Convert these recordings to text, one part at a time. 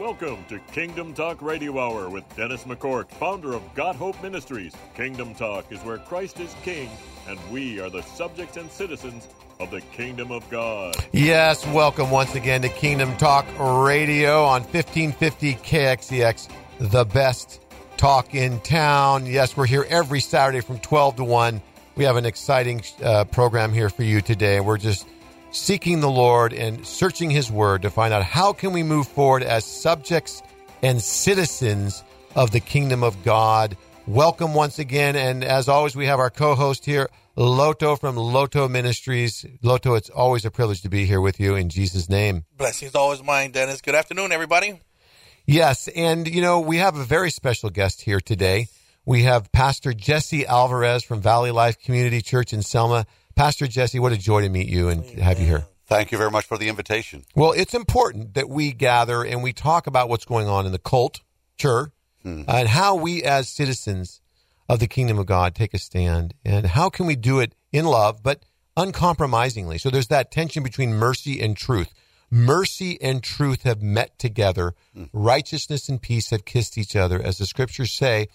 Welcome to Kingdom Talk Radio Hour with Dennis McCourt, founder of God Hope Ministries. Kingdom Talk is where Christ is King and we are the subjects and citizens of the Kingdom of God. Yes, welcome once again to Kingdom Talk Radio on 1550 KXEX, the best talk in town. Yes, we're here every Saturday from 12 to 1. We have an exciting uh, program here for you today. We're just seeking the Lord and searching His Word to find out how can we move forward as subjects and citizens of the kingdom of God. Welcome once again, and as always, we have our co-host here, Loto from Loto Ministries. Loto, it's always a privilege to be here with you in Jesus' name. Blessings always mine, Dennis. Good afternoon, everybody. Yes, and you know we have a very special guest here today. We have Pastor Jesse Alvarez from Valley Life Community Church in Selma. Pastor Jesse, what a joy to meet you and Amen. have you here. Thank you very much for the invitation. Well, it's important that we gather and we talk about what's going on in the cult, church, hmm. and how we as citizens of the kingdom of God take a stand and how can we do it in love but uncompromisingly. So there's that tension between mercy and truth. Mercy and truth have met together. Hmm. Righteousness and peace have kissed each other, as the scriptures say.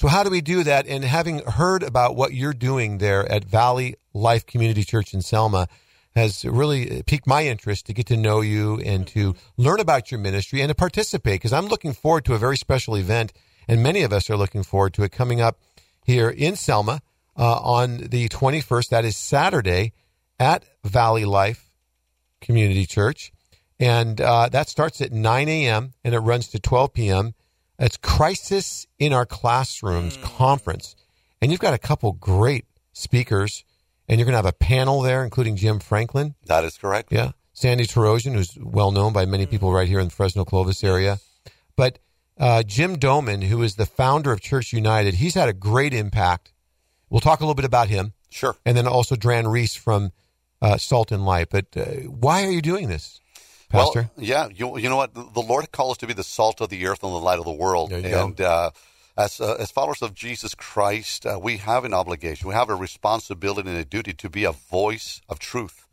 So, how do we do that? And having heard about what you're doing there at Valley Life Community Church in Selma, has really piqued my interest to get to know you and to learn about your ministry and to participate because I'm looking forward to a very special event, and many of us are looking forward to it coming up here in Selma uh, on the 21st. That is Saturday at Valley Life Community Church. And uh, that starts at 9 a.m. and it runs to 12 p.m. It's Crisis in Our Classrooms mm. conference. And you've got a couple great speakers, and you're going to have a panel there, including Jim Franklin. That is correct. Yeah. Sandy Tarosian, who's well known by many people right here in the Fresno Clovis area. But uh, Jim Domen, who is the founder of Church United, he's had a great impact. We'll talk a little bit about him. Sure. And then also Dran Reese from uh, Salt and Light. But uh, why are you doing this? Pastor? Well, yeah, you, you know what? The Lord calls us to be the salt of the earth and the light of the world. And uh, as, uh, as followers of Jesus Christ, uh, we have an obligation, we have a responsibility and a duty to be a voice of truth.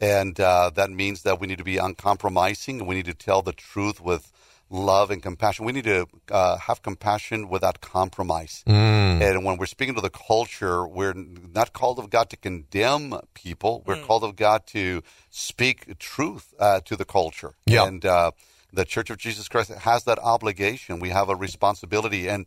And uh, that means that we need to be uncompromising. We need to tell the truth with love and compassion. We need to uh, have compassion without compromise. Mm. And when we're speaking to the culture, we're not called of God to condemn people. We're mm. called of God to speak truth uh, to the culture. Yep. And uh, the Church of Jesus Christ has that obligation. We have a responsibility. And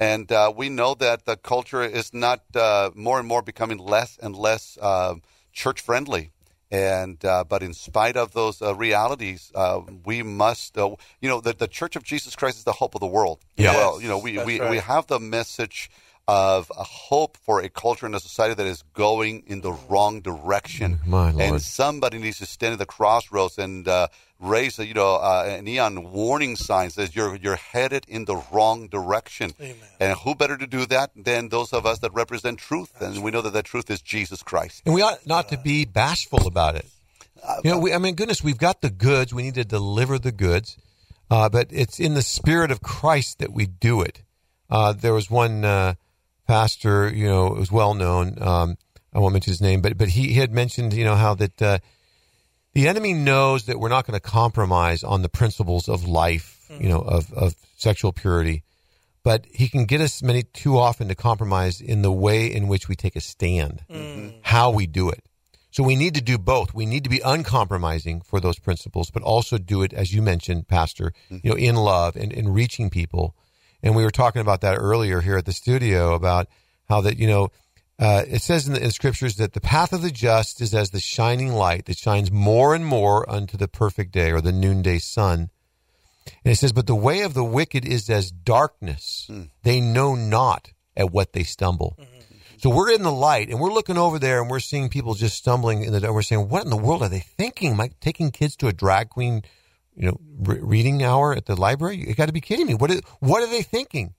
and uh, we know that the culture is not uh, more and more becoming less and less uh, church friendly. And uh, but in spite of those uh, realities, uh, we must, uh, you know, the, the Church of Jesus Christ is the hope of the world. Yeah. Well, you know, we we, right. we have the message of a hope for a culture and a society that is going in the wrong direction. And somebody needs to stand at the crossroads and uh, raise a, you know uh, a neon warning sign says you're you're headed in the wrong direction. Amen. And who better to do that than those of us that represent truth? That's and right. we know that that truth is Jesus Christ. And we ought not to be bashful about it. You know, we, I mean, goodness, we've got the goods. We need to deliver the goods, uh, but it's in the spirit of Christ that we do it. Uh, there was one uh, pastor, you know, was well known. Um, I won't mention his name, but but he, he had mentioned, you know, how that uh, the enemy knows that we're not going to compromise on the principles of life, you know, of, of sexual purity, but he can get us many too often to compromise in the way in which we take a stand, mm. how we do it. So we need to do both. We need to be uncompromising for those principles, but also do it, as you mentioned, Pastor, you know, in love and in reaching people. And we were talking about that earlier here at the studio about how that, you know, uh, it says in the in scriptures that the path of the just is as the shining light that shines more and more unto the perfect day or the noonday sun. And it says, but the way of the wicked is as darkness. Mm. They know not at what they stumble. Mm-hmm. So we're in the light and we're looking over there and we're seeing people just stumbling in the dark. We're saying, what in the world are they thinking? I taking kids to a drag queen, you know, re- reading hour at the library? You got to be kidding me. What is, what are they thinking?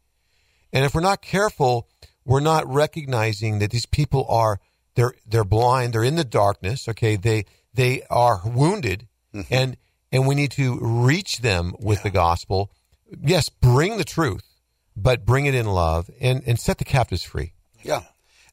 And if we're not careful, we're not recognizing that these people are they're they're blind, they're in the darkness. Okay, they they are wounded, mm-hmm. and and we need to reach them with yeah. the gospel. Yes, bring the truth, but bring it in love and and set the captives free. Yeah,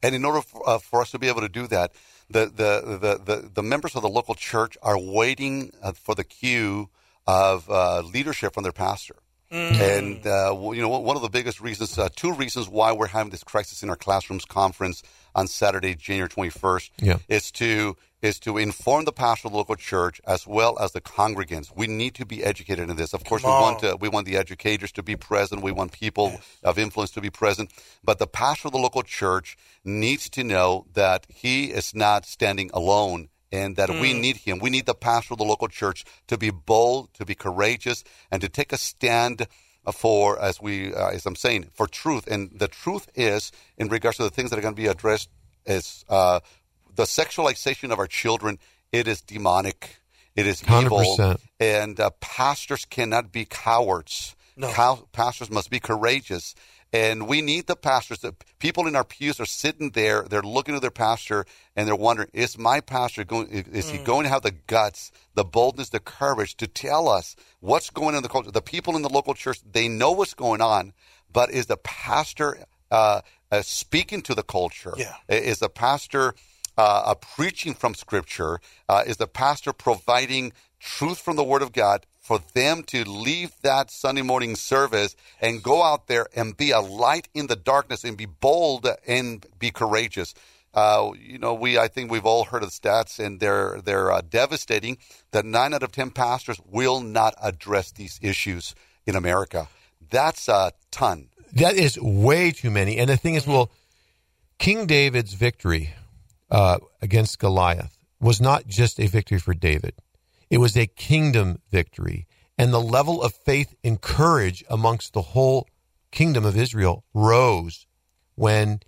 and in order for, uh, for us to be able to do that, the the the the, the members of the local church are waiting uh, for the cue of uh, leadership from their pastor. Mm. And uh, you know, one of the biggest reasons, uh, two reasons why we're having this crisis in our classrooms conference on Saturday, January twenty first, yeah. is to is to inform the pastor of the local church as well as the congregants. We need to be educated in this. Of course, Come we on. want to we want the educators to be present. We want people Yes. of influence to be present. But the pastor of the local church needs to know that he is not standing alone and that we Mm. need him. We need the pastor of the local church to be bold, to be courageous, and to take a stand for, as we, uh, as I'm saying, for truth. And the truth is, in regards to the things that are going to be addressed, is uh, the sexualization of our children. It is demonic. It is evil. 100%. And uh, pastors cannot be cowards. No. Cow- pastors must be courageous. And we need the pastors. The people in our pews are sitting there. They're looking at their pastor and they're wondering, is my pastor going, is he going to have the guts, the boldness, the courage to tell us what's going on in the culture? The people in the local church, they know what's going on, but is the pastor uh, uh, speaking to the culture? Yeah. Is the pastor uh, uh, preaching from Scripture? Uh, is the pastor providing truth from the Word of God for them to leave that Sunday morning service and go out there and be a light in the darkness and be bold and be courageous? Uh, you know, we I think we've all heard of the stats, and they're they're uh, devastating. That nine out of ten pastors will not address these issues in America. That's a ton. That is way too many. And the thing is, well, King David's victory uh, against Goliath was not just a victory for David, it was a kingdom victory. And the level of faith and courage amongst the whole kingdom of Israel rose when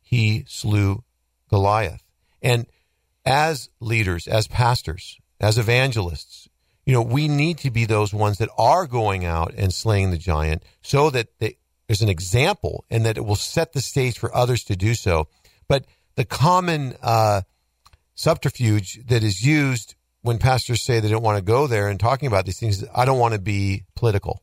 he slew Goliath. And as leaders, as pastors, as evangelists, you know, we need to be those ones that are going out and slaying the giant so that there's an example and that it will set the stage for others to do so. But the common uh, subterfuge that is used when pastors say they don't want to go there and talking about these things, I don't want to be political.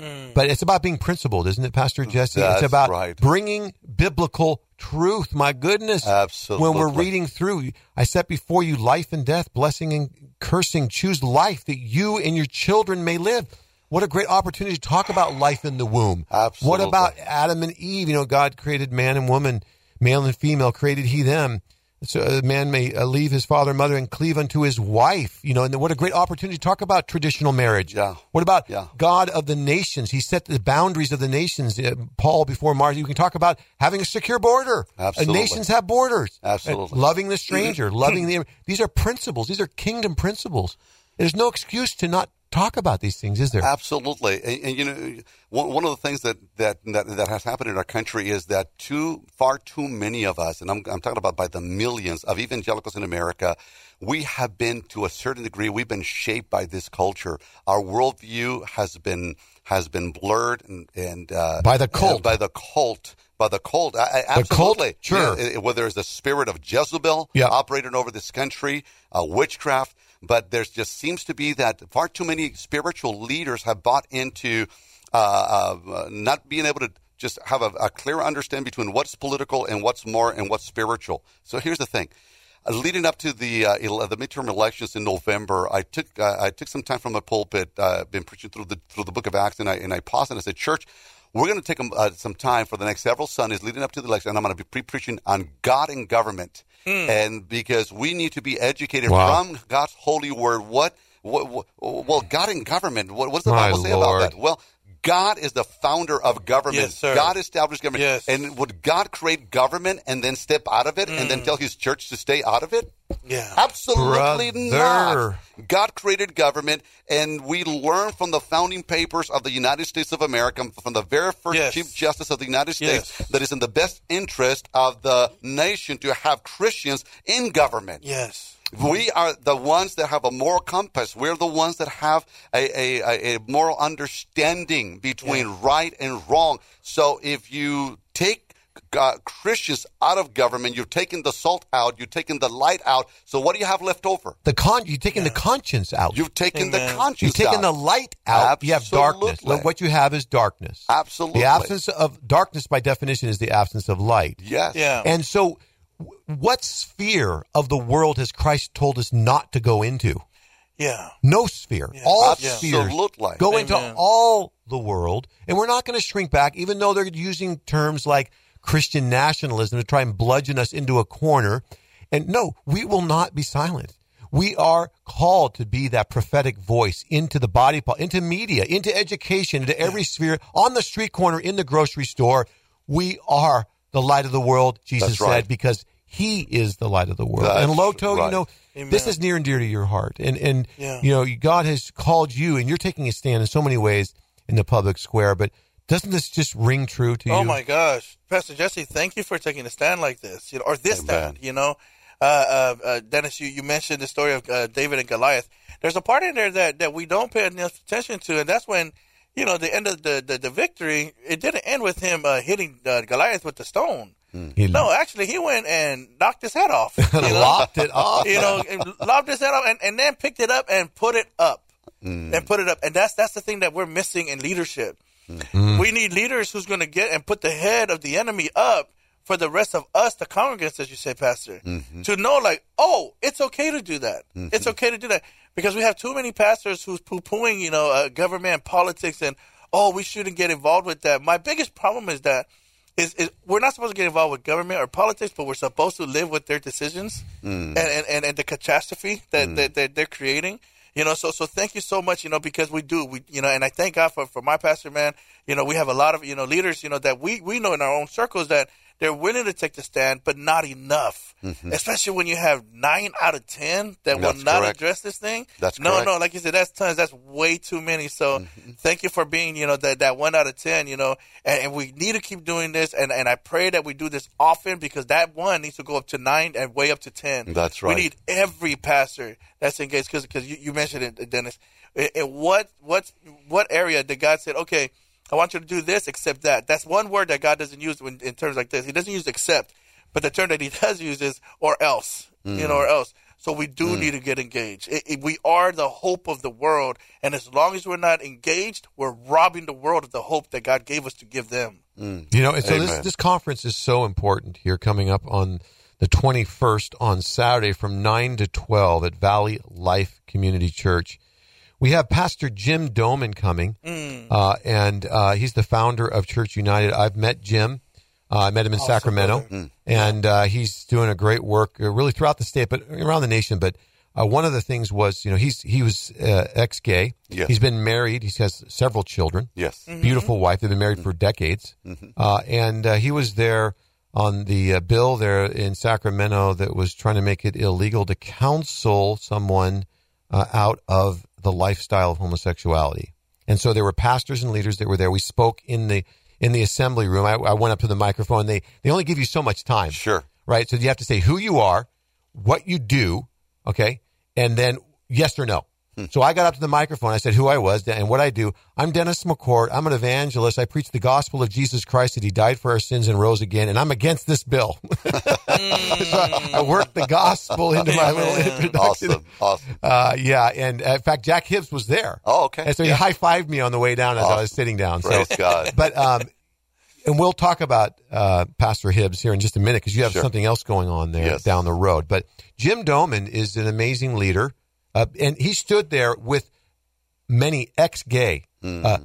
Hmm. But it's about being principled, isn't it, Pastor hmm. Jesse? That's it's about right. bringing biblical truth. My goodness. Absolutely. When we're reading through, I set before you life and death, blessing and cursing. Choose life that you and your children may live. What a great opportunity to talk about life in the womb. Absolutely. What about Adam and Eve? You know, God created man and woman, male and female, created he them. So a man may uh, leave his father and mother and cleave unto his wife. You know, and what a great opportunity to talk about traditional marriage. Yeah. What about Yeah. God of the nations? He set the boundaries of the nations. Uh, Paul before Mars. You can talk about having a secure border. Uh, Absolutely. nations have borders. Absolutely. Uh, loving the stranger, loving the. These are principles. These are kingdom principles. There's no excuse to not talk about these things, is there? Absolutely, and, and you know, one, one of the things that, that that that has happened in our country is that too far too many of us, and I'm I'm talking about by the millions of evangelicals in America, we have been to a certain degree, we've been shaped by this culture. Our worldview has been has been blurred and and uh, By the cult. by the cult. By the cult, I, I, The cult? absolutely. Sure. Yeah, whether it's the spirit of Jezebel Yeah. operating over this country, uh, witchcraft, but there just seems to be that far too many spiritual leaders have bought into uh, uh, not being able to just have a, a clear understanding between what's political and what's more and what's spiritual. So here's the thing. Uh, leading up to the uh, the midterm elections in November, I took uh, I took some time from the pulpit. Uh, been preaching through the through the Book of Acts, and I and I paused and I said, "Church, we're going to take um, uh, some time for the next several Sundays leading up to the election, and I'm going to be pre preaching on God and government, and because we need to be educated Wow. from God's holy word. What, what, what well, God and government. What, what does the My Bible say Lord. about that? Well. God is the founder of government. Yes, sir. God established government. Yes. And would God create government and then step out of it and then mm. tell his church to stay out of it? Yeah. Absolutely Brother. not. God created government, and we learn from the founding papers of the United States of America, from the very first Yes. Chief Justice of the United States, Yes. that it's in the best interest of the nation to have Christians in government. Yes. We are the ones that have a moral compass. We're the ones that have a, a, a- a moral understanding between right and wrong. So if you take uh, Christians out of government, you've taken the salt out, you've taken the light out. So what do you have left over? The con you've taken the conscience out. You've taken the conscience You've taken out. the light out. You have darkness. Look, What you have is darkness. Absolutely. The absence of darkness, by definition, is the absence of light. Yes. Yeah. And so, w- what sphere of the world has Christ told us not to go into? Yeah. No sphere. Yeah. All spheres. Absolutely. Go Amen. into all the world. And we're not going to shrink back, even though they're using terms like Christian nationalism to try and bludgeon us into a corner. And no, we will not be silent. We are called to be that prophetic voice into the body, into media, into education, into every sphere, on the street corner, in the grocery store. We are the light of the world, Jesus said, because he is the light of the world. That's and Loto, right. you know, Amen. this is near and dear to your heart. And, and yeah. you know, God has called you and you're taking a stand in so many ways in the public square, but doesn't this just ring true to oh you? Oh my gosh. Pastor Jesse, thank you for taking a stand like this, you know, or this Amen. stand, you know. Uh, uh, uh, Dennis, you, you mentioned the story of uh, David and Goliath. There's a part in there that, that we don't pay enough attention to, and that's when, you know, the end of the, the, the victory, it didn't end with him uh, hitting uh, Goliath with the stone. Mm. No, actually, he went and knocked his head off. You know? lopped it off. You know, lopped his head off, and, and then picked it up and put it up, mm. and put it up. And that's that's the thing that we're missing in leadership. Mm. We need leaders who's going to get and put the head of the enemy up for the rest of us, the congregants, as you say, Pastor, mm-hmm. to know like, oh, it's okay to do that. Mm-hmm. It's okay to do that because we have too many pastors who's poo pooing, you know, uh, government and politics, and oh, we shouldn't get involved with that. My biggest problem is that is, is we're not supposed to get involved with government or politics, but we're supposed to live with their decisions mm. and, and, and, the catastrophe that, mm. that, that they're creating. You know, so so thank you so much. You know, because we do, we you know, and I thank God for for my pastor man. You know, we have a lot of you know leaders. You know that we we know in our own circles that they're willing to take the stand, but not enough. Mm-hmm. Especially when you have nine out of ten that that's will not correct. address this thing. That's no, correct. no. Like you said, that's tons. That's way too many. So mm-hmm. thank you for being, you know, that that one out of ten. You know, and, and, we need to keep doing this. And and I pray that we do this often because that one needs to go up to nine and way up to ten. That's right. We need every pastor that's engaged because because you, you mentioned it, Dennis. In what what what area did God said okay? I want you to do this, except that. That's one word that God doesn't use when, in terms like this. He doesn't use accept, but the term that he does use is or else, mm. you know, or else. So we do mm. need to get engaged. It, it, we are the hope of the world, and as long as we're not engaged, we're robbing the world of the hope that God gave us to give them. Mm. You know, so this this conference is so important here, coming up on the 21st on Saturday from 9 to 12 at Valley Life Community Church. We have Pastor Jim Domen coming, mm. uh, and uh, he's the founder of Church United. I've met Jim. Uh, I met him in awesome, Sacramento, mm. And uh, he's doing a great work, uh, really throughout the state, but around the nation. But uh, one of the things was, you know, he's he was ex-gay. Yes. He's been married. He has several children. Yes, mm-hmm. beautiful wife. They've been married mm-hmm. for decades, mm-hmm. and he was there on the bill there in Sacramento that was trying to make it illegal to counsel someone out of the lifestyle of homosexuality. And so there were pastors and leaders that were there. We spoke in the in the assembly room. I, I went up to the microphone. They they only give you so much time. Sure. Right. So you have to say who you are, what you do, okay, and then yes or no. Hmm. So I got up to the microphone. I said who I was and what I do. I'm Dennis McCord. I'm an evangelist. I preach the gospel of Jesus Christ that He died for our sins and rose again. And I'm against this bill. so I worked the gospel into my little introduction. Awesome. Awesome. Uh, yeah. And uh, in fact, Jack Hibbs was there. Oh, okay. And so he high fived me on the way down as awesome. I was sitting down. Praise so, God. But um, and we'll talk about uh, Pastor Hibbs here in just a minute because you have sure. something else going on there yes. down the road. But Jim Domen is an amazing leader, uh, and he stood there with many ex-gay mm. uh,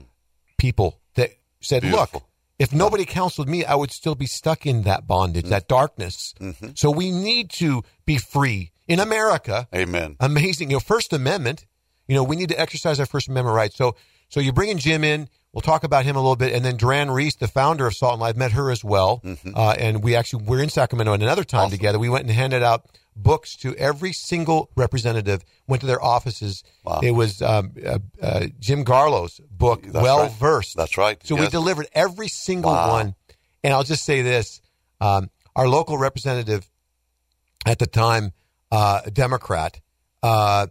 people that said, Beautiful. "Look, if nobody counseled me, I would still be stuck in that bondage, mm. that darkness. Mm-hmm. So we need to be free in America. Amen. Amazing. You know, First Amendment. You know, we need to exercise our First Amendment rights. So, so you're bringing Jim in. We'll talk about him a little bit, and then Dran Reese, the founder of Salt and Light, met her as well. Mm-hmm. Uh, and we actually we're in Sacramento at another time awesome. together. We went and handed out books to every single representative. Went to their offices. Wow. It was um, uh, uh, Jim Garlow's book, That's Well right. Versed. That's right. So yes. we delivered every single wow. one. And I'll just say this: um, our local representative at the time, uh, a Democrat. Uh,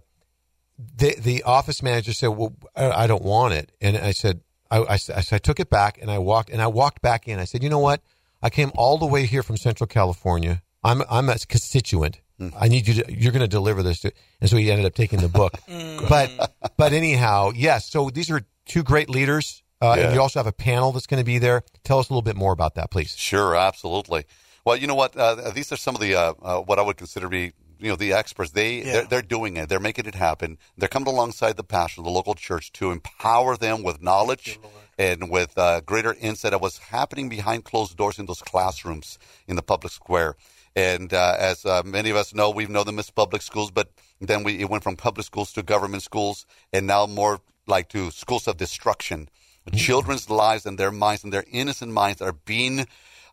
the the office manager said, "Well, I, I don't want it," and I said, I, I, I, I took it back and I walked and I walked back in. I said, "You know what? I came all the way here from Central California. I'm I'm a constituent. Mm-hmm. I need you to. You're going to deliver this to." And so he ended up taking the book. Mm. but but anyhow, yes. So these are two great leaders, uh, yeah. and you also have a panel that's going to be there. Tell us a little bit more about that, please. Sure, absolutely. Well, you know what? Uh, these are some of the uh, uh what I would consider to be you know the experts. They Yeah. they're, they're doing it. They're making it happen. They're coming alongside the pastor, the local church, to empower them with knowledge and with uh, greater insight of what's happening behind closed doors in those classrooms in the public square. And uh, as uh, many of us know, we know them as public schools, but then we it went from public schools to government schools, and now more like to schools of destruction. Children's lives and their minds and their innocent minds are being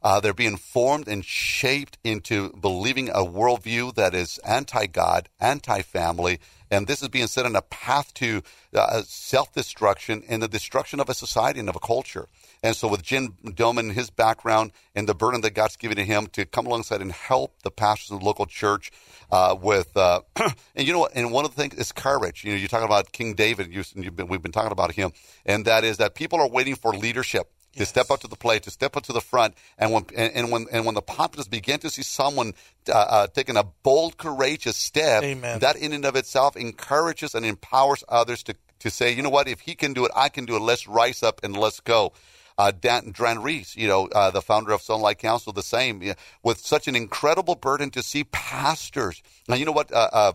uh, they're being formed and shaped into believing a worldview that is anti-God, anti-family, and this is being set on a path to uh, self-destruction and the destruction of a society and of a culture. And so, with Jim Domen, his background and the burden that God's given to him to come alongside and help the pastors of the local church uh, with, uh, and you know what? And one of the things is courage. You know, you're talking about King David. You, you've been, we've been talking about him, and that is that people are waiting for leadership to step up to the plate, to step up to the front, and when and, and when and when the populace begin to see someone uh, uh, taking a bold, courageous step, Amen. that in and of itself encourages and empowers others to to say, you know what, if he can do it, I can do it. Let's rise up and let's go. Uh, Dran, Dran Reese, you know, uh, the founder of Salt and Light Council, the same, yeah, with such an incredible burden to see pastors. Now, you know what? Uh, uh,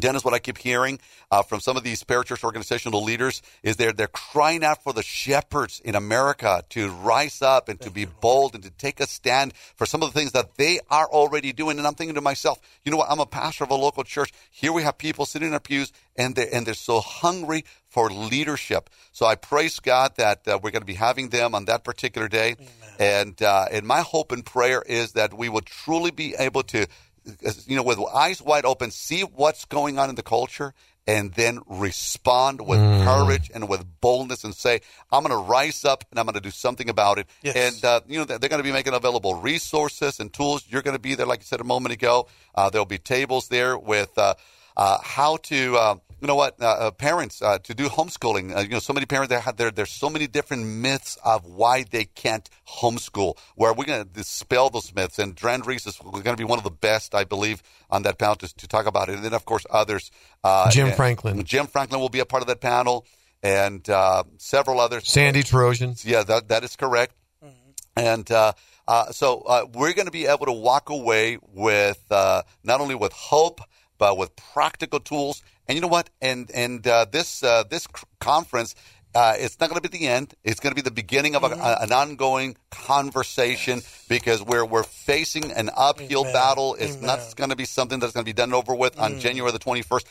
Dennis, what I keep hearing uh, from some of these parachurch organizational leaders is they're they're crying out for the shepherds in America to rise up and to be bold and to take a stand for some of the things that they are already doing. And I'm thinking to myself, you know what? I'm a pastor of a local church. Here we have people sitting in our pews, and they and they're so hungry for leadership. So I praise God that uh, we're going to be having them on that particular day. And uh, and my hope and prayer is that we will truly be able to you know, with eyes wide open, see what's going on in the culture, and then respond with courage and with boldness and say, I'm going to rise up and I'm going to do something about it. Yes. And, uh, you know, they're going to be making available resources and tools. You're going to be there, like you said a moment ago. Uh, there'll be tables there with uh, uh, how to. You know what, uh, uh, parents uh, to do homeschooling. Uh, you know, so many parents there have there. There's so many different myths of why they can't homeschool. Where we're going to dispel those myths, and Dran Reese is going to be one of the best, I believe, on that panel to, to talk about it. And then, of course, others. Uh, Jim Franklin. Jim Franklin will be a part of that panel, and uh, several others. Sandy Tarosian. Yeah, that that is correct. And uh, uh, so uh, we're going to be able to walk away with uh, not only with hope, but with practical tools. And you know what? And and uh, this uh, this conference. Uh, it's not going to be the end. It's going to be the beginning of a, a- an ongoing conversation because we're we're facing an uphill Amen. battle. It's not going to be something that's going to be done over with on January the twenty first.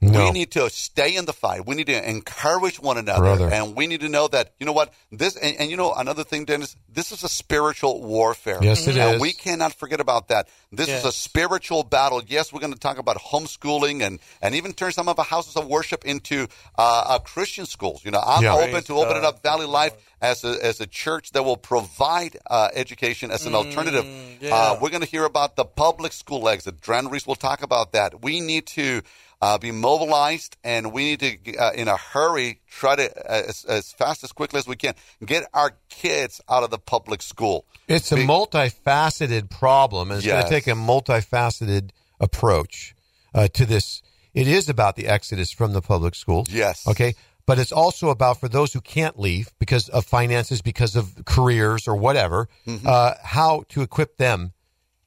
No. We need to stay in the fight. We need to encourage one another, Brother. and we need to know that you know what this. And, and you know another thing, Dennis. This is a spiritual warfare. Yes, it and is. We cannot forget about that. This is a spiritual battle. Yes, we're going to talk about homeschooling and and even turn some of our houses of worship into uh, uh, Christian schools. You know, I'm Yeah. open Praise to open it up Valley Life as a, as a church that will provide uh, education as an alternative. yeah. Uh, we're going to hear about the public school exit. Dran Reese will talk about that. We need to uh, be mobilized, and we need to, uh, in a hurry, try to uh, as, as fast as quickly as we can get our kids out of the public school. It's a Be- multifaceted problem, and it's going to take a multifaceted approach uh, to this. It is about the exodus from the public schools. Yes. Okay. But it's also about for those who can't leave because of finances, because of careers or whatever, Mm-hmm. uh, how to equip them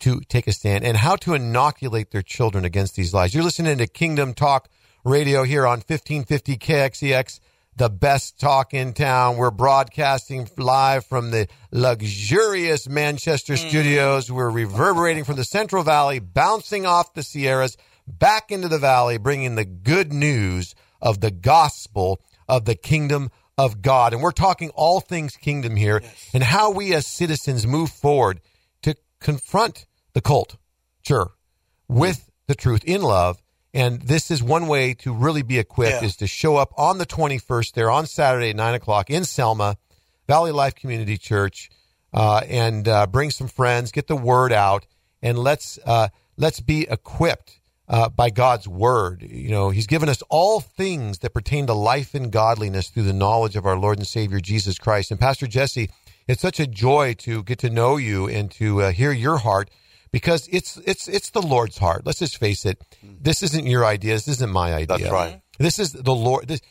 to take a stand and how to inoculate their children against these lies. You're listening to Kingdom Talk Radio here on 1550 KXEX, the best talk in town. We're broadcasting live from the luxurious Manchester hmm. studios. We're reverberating from the Central Valley, bouncing off the Sierras back into the valley, bringing the good news of the gospel of the kingdom of God. And we're talking all things kingdom here and how we as citizens move forward to confront the cult, sure, with the truth in love. And this is one way to really be equipped Yeah. is to show up on the 21st there on Saturday at 9 o'clock in Selma, Valley Life Community Church, uh, and uh, bring some friends, get the word out, and let's uh, let's be equipped uh, by God's word. You know, He's given us all things that pertain to life and godliness through the knowledge of our Lord and Savior Jesus Christ. And Pastor Jesse, it's such a joy to get to know you and to uh, hear your heart because it's it's it's the Lord's heart. Let's just face it. This isn't your idea. This isn't my idea. That's right. This is the Lord. This,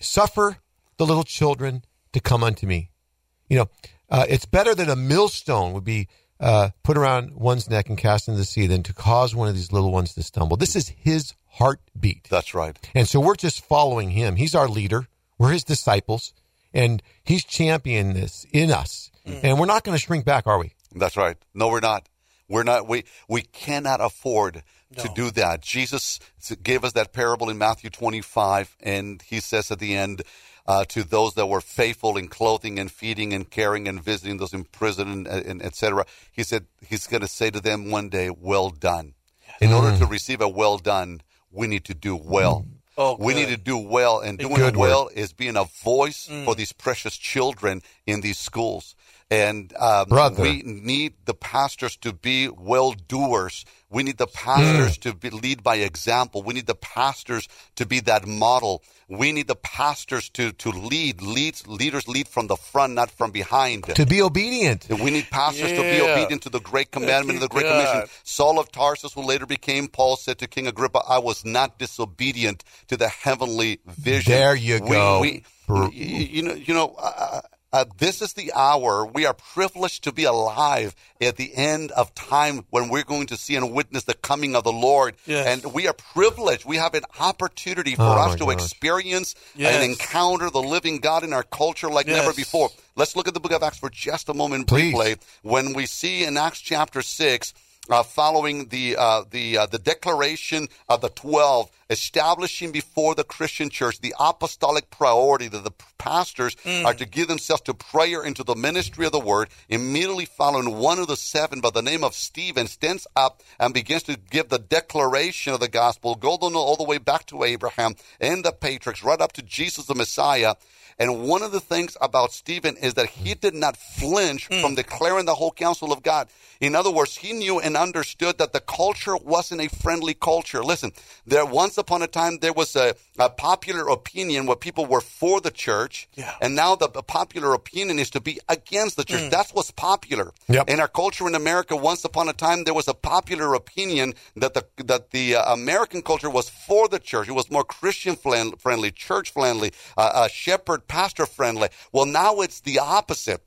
suffer the little children to come unto me. You know, uh, it's better that a millstone would be uh, put around one's neck and cast into the sea than to cause one of these little ones to stumble. This is his heartbeat. That's right. And so we're just following him. He's our leader. We're his disciples, and he's championing this in us. Mm. And we're not going to shrink back, are we? That's right. No, we're not. We're not. We we cannot afford no. to do that. Jesus gave us that parable in Matthew 25, and he says at the end, uh, to those that were faithful in clothing and feeding and caring and visiting those in prison and, and etc. He said he's going to say to them one day, "Well done." In mm. order to receive a well done, we need to do well. Mm. Oh, we need to do well, and doing good well work. is being a voice mm. for these precious children in these schools. And um, we need the pastors to be well doers. We need the pastors mm. to be, lead by example. We need the pastors to be that model. We need the pastors to, to lead. Leads, leaders lead from the front, not from behind. To be obedient. We need pastors yeah. to be obedient to the great commandment of the great God. commission. Saul of Tarsus, who later became Paul, said to King Agrippa, I was not disobedient to the heavenly vision. There you we, go. We, you know, you know, uh, uh, this is the hour. We are privileged to be alive at the end of time when we're going to see and witness the coming of the Lord. Yes. And we are privileged. We have an opportunity for oh us to gosh. experience yes. and encounter the living God in our culture like yes. never before. Let's look at the book of Acts for just a moment Please. briefly. When we see in Acts chapter 6, uh, following the uh, the uh, the declaration of the twelve, establishing before the Christian church the apostolic priority that the pastors mm. are to give themselves to prayer and to the ministry of the word. Immediately following, one of the seven, by the name of Stephen, stands up and begins to give the declaration of the gospel, going all the way back to Abraham and the patriarchs, right up to Jesus the Messiah. And one of the things about Stephen is that he did not flinch mm. from declaring the whole counsel of God. In other words, he knew and understood that the culture wasn't a friendly culture. Listen, there once upon a time there was a, a popular opinion where people were for the church, yeah. and now the, the, popular opinion is to be against the church. Mm. That's what's popular. Yep. In our culture in America, once upon a time there was a popular opinion that the that the uh, American culture was for the church. It was more Christian friendly, church friendly, uh, uh, shepherd pastor friendly. Well, now it's the opposite.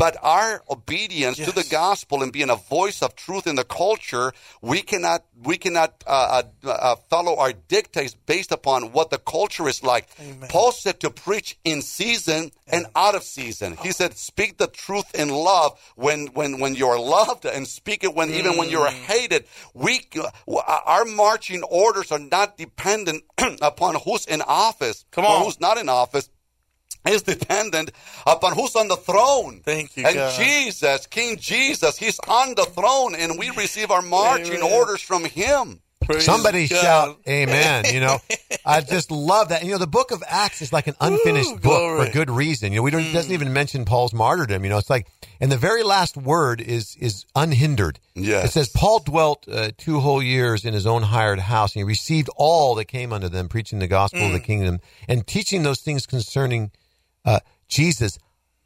But our obedience yes. to the gospel and being a voice of truth in the culture, we cannot we cannot uh, uh, uh, follow our dictates based upon what the culture is like. Amen. Paul said to preach in season and out of season. He said, "Speak the truth in love when when when you're loved, and speak it when mm. even when you're mm. hated." We uh, our marching orders are not dependent upon who's in office Come on. or who's not in office is dependent upon who's on the throne. Thank you. And God. Jesus, King Jesus, he's on the throne, and we receive our marching Amen. orders from him. Praise Somebody God. shout amen. You know, I just love that. You know, the book of Acts is like an unfinished Ooh, book glory. for good reason. You know, we don't, mm. doesn't even mention Paul's martyrdom. You know, it's like, and the very last word is, is unhindered. Yes. It says, Paul dwelt uh, two whole years in his own hired house and he received all that came unto them, preaching the gospel mm. of the mm. kingdom and teaching those things concerning uh, Jesus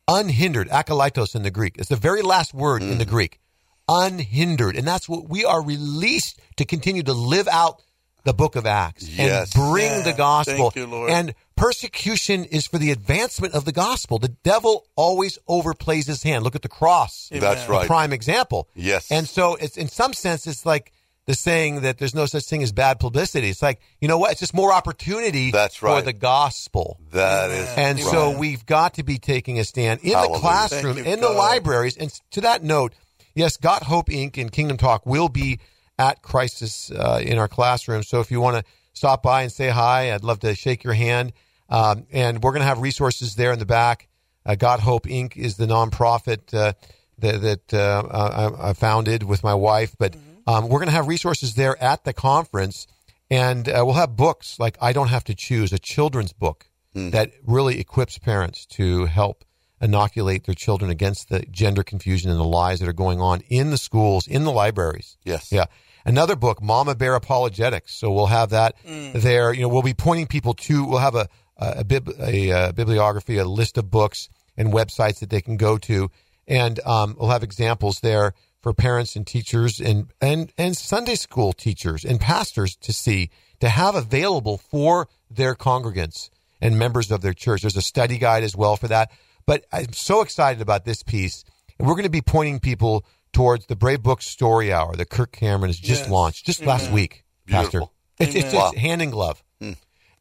unhindered, akalitos in the Greek. It's the very last word mm. in the mm. Greek. Unhindered. And that's what we are released to continue to live out the book of Acts yes. and bring yeah. the gospel. You, and persecution is for the advancement of the gospel. The devil always overplays his hand. Look at the cross. That's right. prime example. Yes. And so it's in some sense it's like the saying that there's no such thing as bad publicity. It's like, you know what? It's just more opportunity That's right. for the gospel. That is And right. so we've got to be taking a stand in Hallelujah. the classroom, in the libraries. And to that note, yes, Got Hope Inc. and Kingdom Talk will be at Crisis uh, in our classroom. So if you want to stop by and say hi, I'd love to shake your hand. Um, and we're going to have resources there in the back. Uh, Got Hope Inc. is the nonprofit uh, that, that uh, I, I, founded with my wife. But mm-hmm um, we're going to have resources there at the conference, and uh, we'll have books like I Don't Have to Choose, a children's book mm. that really equips parents to help inoculate their children against the gender confusion and the lies that are going on in the schools, in the libraries. Yes. Yeah. Another book, Mama Bear Apologetics. So we'll have that mm. there. You know, we'll be pointing people to. We'll have a a, a, bib, a, a bibliography, a list of books and websites that they can go to, and um, we'll have examples there for parents and teachers and, and, and Sunday school teachers and pastors to see, to have available for their congregants and members of their church. There's a study guide as well for that. But I'm so excited about this piece. And we're going to be pointing people towards the Brave Book Story Hour that Kirk Cameron has just Yes. launched just last week, Pastor. Beautiful. It's, it's, Amen. it's hand in glove. Hmm.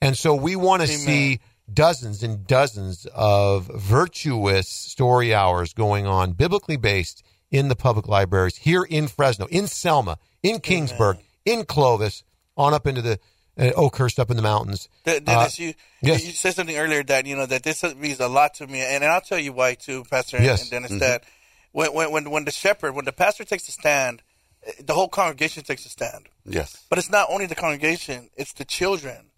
And so we want to Amen. see dozens and dozens of virtuous story hours going on, biblically based in the public libraries here in Fresno, in Selma, in Kingsburg, in Clovis, on up into the uh, Oakhurst, up in the mountains. De- Uh, Dennis, you yes. you said something earlier that you know that this means a lot to me, and, and I'll tell you why too, Pastor and- Yes. and Dennis. That when, when when when the shepherd, when the pastor takes a stand, the whole congregation takes a stand. Yes. But it's not only the congregation; it's the children.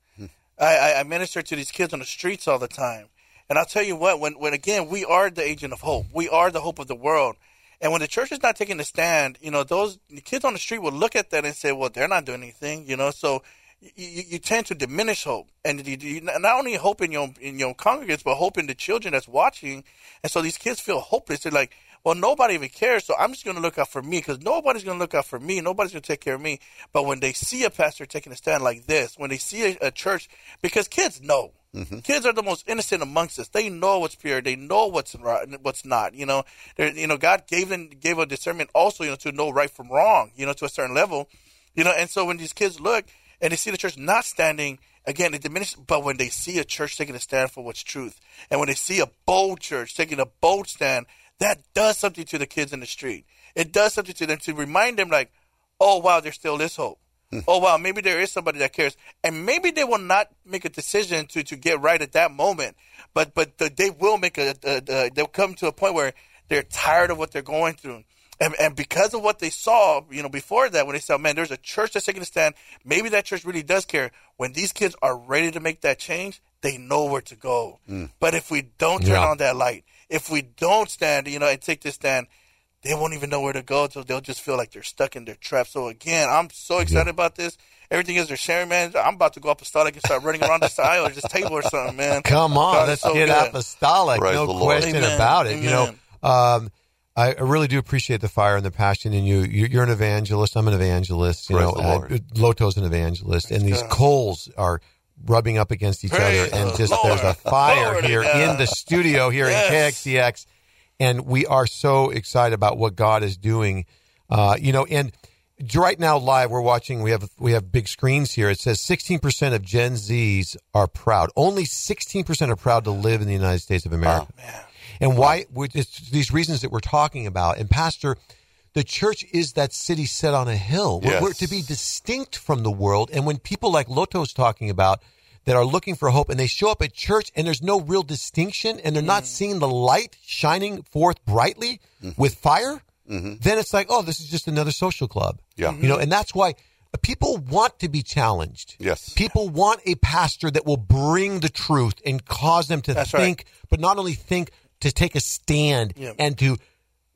I, I, I minister to these kids on the streets all the time, and I'll tell you what: when when again, we are the agent of hope. We are the hope of the world. And when the church is not taking a stand, you know, those kids on the street will look at that and say, "Well, they're not doing anything," you know. So you, you, you tend to diminish hope, and you, you not only hope in your in your congregants, but hope in the children that's watching. And so these kids feel hopeless. They're like, "Well, nobody even cares, so I'm just going to look out for me because nobody's going to look out for me. Nobody's going to take care of me." But when they see a pastor taking a stand like this, when they see a, a church, because kids know. Mm-hmm. Kids are the most innocent amongst us. They know what's pure. They know what's right, what's not. You know, They're, you know, God gave them gave a discernment also, you know, to know right from wrong. You know, to a certain level. You know, and so when these kids look and they see the church not standing, again, it diminishes. But when they see a church taking a stand for what's truth, and when they see a bold church taking a bold stand, that does something to the kids in the street. It does something to them to remind them, like, oh wow, there still is hope. Oh wow, maybe there is somebody that cares, and maybe they will not make a decision to, to get right at that moment, but but the, they will make a, a, a they'll come to a point where they're tired of what they're going through, and and because of what they saw, you know, before that, when they saw, man, there's a church that's taking a stand, maybe that church really does care. When these kids are ready to make that change, they know where to go. Mm. But if we don't turn Yeah. on that light, if we don't stand, you know, and take this stand, they won't even know where to go. So they'll just feel like they're stuck in their trap. So again, I'm so excited about this. Everything is they're sharing, man. I'm about to go apostolic and start running around this aisle or this table or something, man. Come on, God, let's so get good. apostolic. Praise no question Amen. about it. You know, um, I I really do appreciate the fire and the passion in you. You- You're an evangelist. I'm an evangelist. You Praise know, the Lord. uh, Loto's an evangelist, and these God. coals are rubbing up against each Praise other, and just Lord. there's a fire Glory to here God. in the studio here Yes. in KXEX, and we are so excited about what God is doing. Uh, you know, and right now live we're watching. We have we have big screens here. It says 16% of Gen Zs are proud. Only 16% are proud to live in the United States of America. And why? these reasons that we're talking about. And Pastor, the church is that city set on a hill. We're, we're to be distinct from the world. And when people like Loto's talking about that are looking for hope and they show up at church and there's no real distinction and they're not mm. seeing the light shining forth brightly mm-hmm. with fire, mm-hmm. then it's like, oh, this is just another social club. Yeah. You know, and that's why people want to be challenged. Yes. People want a pastor that will bring the truth and cause them to That's right. think, but not only think, to take a stand Yeah. and to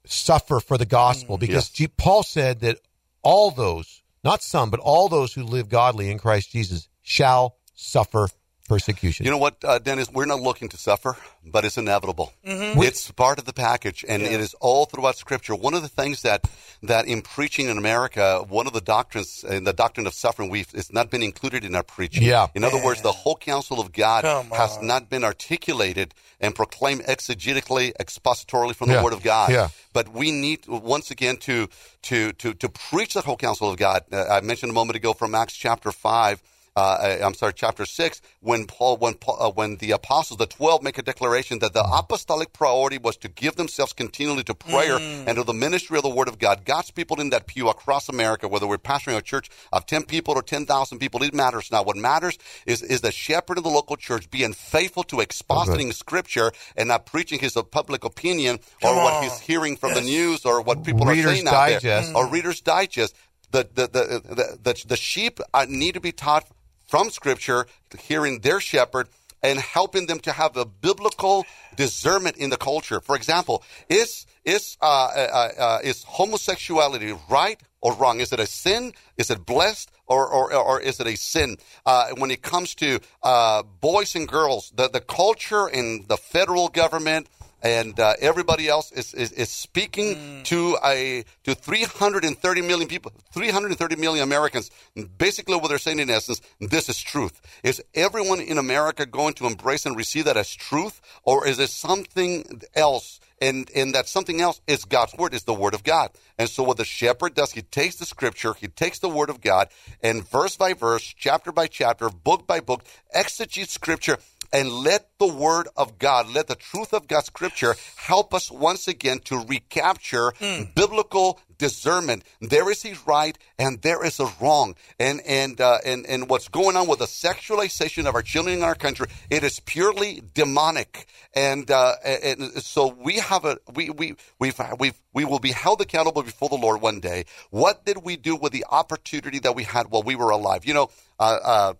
suffer for the gospel. Mm. Because Yes. Paul said that all those, not some, but all those who live godly in Christ Jesus shall suffer persecution. You know what, uh, Dennis? We're not looking to suffer, but it's inevitable. Mm-hmm. It's part of the package, and it is all throughout Scripture. One of the things that that in preaching in America, one of the doctrines in the doctrine of suffering, we've it's not been included in our preaching. Yeah. In other words, the whole counsel of God Come has on. not been articulated and proclaimed exegetically, expositorily from Yeah. the Word of God. Yeah. But we need once again to to to to preach the whole counsel of God. Uh, I mentioned a moment ago from Acts chapter five. Uh, I'm sorry, chapter six, when Paul, when Paul, uh, when the apostles, the twelve, make a declaration that the apostolic priority was to give themselves continually to prayer and to the ministry of the Word of God. God's people in that pew across America, whether we're pastoring a church of ten people or ten thousand people, it matters not. What matters is is the shepherd of the local church being faithful to expositing Scripture and not preaching his uh, public opinion or Come what he's hearing from the news or what people Reader's are saying out there Digest. or Reader's Digest. The the the the, the, the sheep uh, need to be taught from Scripture, hearing their shepherd, and helping them to have a biblical discernment in the culture. For example, is is uh, uh, uh, is homosexuality right or wrong? Is it a sin? Is it blessed? Or, or, or is it a sin? Uh, when it comes to uh, boys and girls, the, the culture in the federal government, and uh, everybody else is, is, is speaking to a to 330 million people, 330 million Americans. Basically, what they're saying in essence, this is truth. Is everyone in America going to embrace and receive that as truth, or is it something else? and and that something else is God's word, is the word of God. And so what the shepherd does, he takes the scripture, he takes the word of God, and verse by verse, chapter by chapter, book by book, exegetes scripture and let the word of God, let the truth of God's scripture help us once again to recapture mm. biblical discernment. There is a right and there is a wrong. And and uh, and and what's going on with the sexualization of our children in our country, it is purely demonic. And uh, and so we have a we we we've we've we will be held accountable before the Lord one day. What did we do with the opportunity that we had while we were alive? You know, uh, uh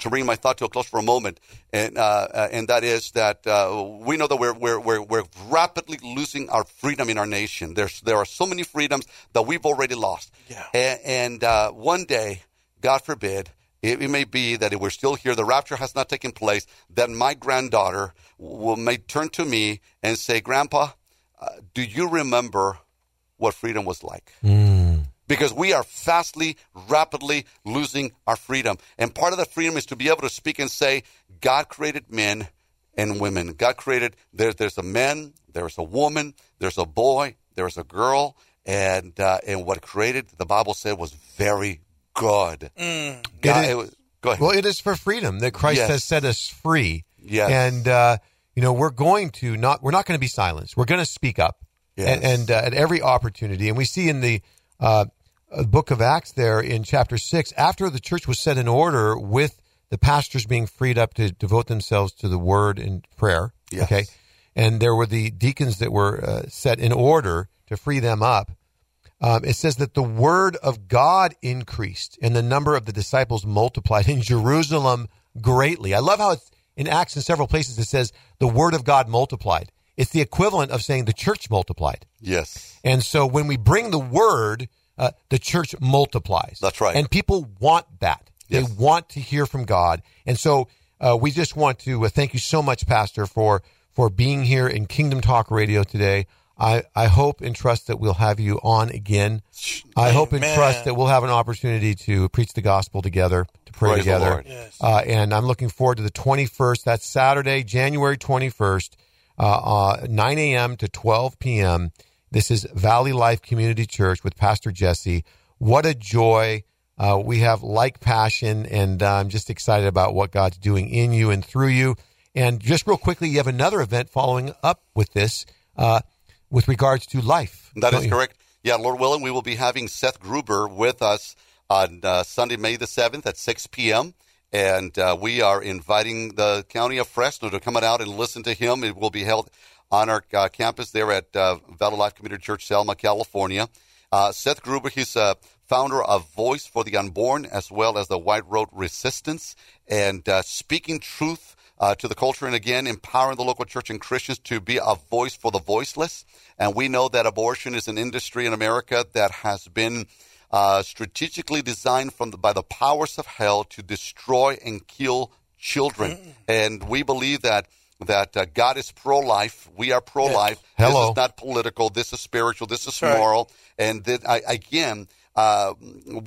to bring my thought to a close for a moment, and uh, uh, and that is that uh, we know that we're, we're we're we're rapidly losing our freedom in our nation. There's there are so many freedoms that we've already lost, yeah. and, and uh, one day, God forbid, it, it, may be that if we're still here, the rapture has not taken place. That my granddaughter will may turn to me and say, "Grandpa, uh, do you remember what freedom was like?" Mm because we are fastly, rapidly losing our freedom. And part of that freedom is to be able to speak and say, God created men and women. God created, there, there's a man, there's a woman, there's a boy, there's a girl, and, uh, and what created, the Bible said, was very good. Mm. God, it, it was, go ahead. Well, it is for freedom that Christ yes. has set us free. Yes. And, uh, you know, we're going to not, we're not going to be silenced. We're going to speak up. Yes. And, and uh, at every opportunity. And we see in the, uh, uh, book of Acts there in chapter 6, after the church was set in order with the pastors being freed up to devote themselves to the word and prayer. Yes. Okay. And there were the deacons that were uh, set in order to free them up. Um, it says that the word of God increased and the number of the disciples multiplied in Jerusalem greatly. I love how it's in Acts in several places it says the word of God multiplied. It's the equivalent of saying the church multiplied. Yes. And so when we bring the word, uh, the church multiplies. That's right. And people want that. They want to hear from God. And so uh, we just want to uh, thank you so much, Pastor, for for being here in Kingdom Talk Radio today. I, I hope and trust that we'll have you on again. I hope and trust that we'll have an opportunity to preach the gospel together, to pray Praise the together. Lord. Yes. Uh, and I'm looking forward to the 21st. That's Saturday, January 21st, uh, uh, 9 a.m. to 12 p.m. This is Valley Life Community Church with Pastor Jesse. What a joy. Uh, we have like passion, and uh, I'm just excited about what God's doing in you and through you. And just real quickly, you have another event following up with this uh, with regards to life. That is you? correct. Yeah, Lord willing, we will be having Seth Gruber with us on uh, Sunday, May the 7th at 6 p.m. And uh, we are inviting the county of Fresno to come out and listen to him. It will be held on our uh, campus there at uh, Valley Life Community Church, Selma, California. Uh, Seth Gruber, he's a founder of Voice for the Unborn as well as the White Rose Resistance and uh, speaking truth uh, to the culture and again empowering the local church and Christians to be a voice for the voiceless. And we know that abortion is an industry in America that has been uh, strategically designed from the, by the powers of hell to destroy and kill children. And we believe that that uh, God is pro-life. We are pro-life. Hello. This is not political. This is spiritual. This is right. moral. And then, I, again, uh,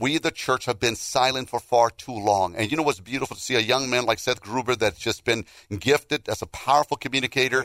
we, the church, have been silent for far too long. And you know what's beautiful to see a young man like Seth Gruber that's just been gifted as a powerful communicator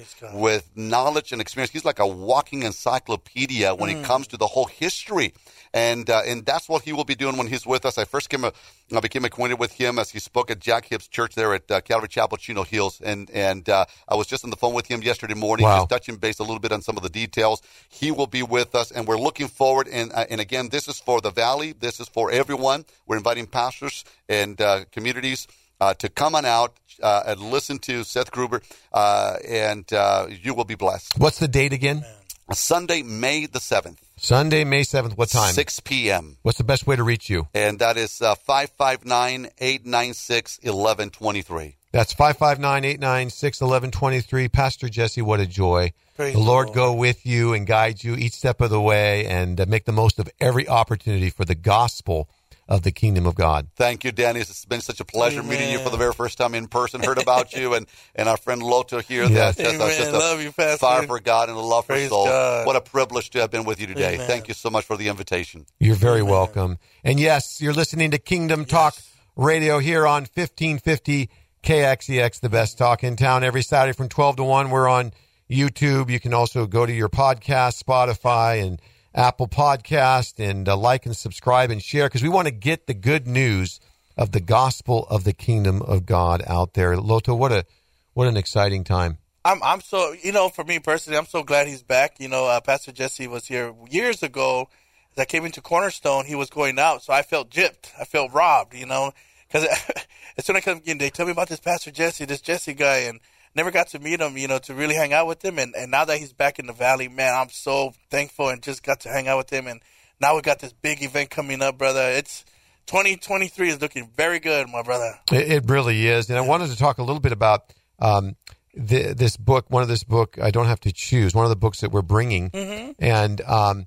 with knowledge and experience. He's like a walking encyclopedia when Mm. it comes to the whole history. And uh, and that's what he will be doing when he's with us. I first came, uh, I became acquainted with him as he spoke at Jack Hibbs Church there at uh, Calvary Chapel, Chino Hills, and and uh, I was just on the phone with him yesterday morning, Wow. just touching base a little bit on some of the details. He will be with us, and we're looking forward. And uh, and again, this is for the Valley. This is for everyone. We're inviting pastors and uh, communities. Uh, to come on out uh, and listen to Seth Gruber, uh, and uh, you will be blessed. What's the date again? Sunday, May the 7th, Sunday, May 7th. What time? 6 p.m. What's the best way to reach you? And that is uh, 559 896 1123. That's 559-896-1123. Pastor Jesse, what a joy. Praise the the Lord Lord. go with you and guide you each step of the way and uh, make the most of every opportunity for the gospel of the kingdom of God. Thank you, Danny. It's been such a pleasure Amen. meeting you for the very first time in person. Heard about you and, and our friend Loto here. Yes. That's just, that's Amen. just a Love you, Pastor. fire for God and a love Praise for soul. God. What a privilege to have been with you today. Amen. Thank you so much for the invitation. You're very welcome. And yes, you're listening to Kingdom Talk Radio here on 1550 KXEX, the best talk in town. Every Saturday from 12 to 1, we're on YouTube. You can also go to your podcast, Spotify, and Apple Podcast, and uh, like and subscribe and share because we want to get the good news of the gospel of the kingdom of God out there. Loto, what a what an exciting time. I'm I'm so you know for me personally, I'm so glad he's back. You know, uh, Pastor Jesse was here years ago. As I came into Cornerstone, he was going out, so I felt gypped. I felt robbed. You know, because as soon as I come in, they tell me about this Pastor Jesse, this Jesse guy, and never got to meet him. You know, to really hang out with him. And and now that he's back in the valley, man, I'm so thankful and just got to hang out with him. And now we got this big event coming up, brother. It's 2023 is looking very good, my brother. It, it really is. And I wanted to talk a little bit about um, the, this book. One of this book, I don't have to choose. One of the books that we're bringing, mm-hmm. and um,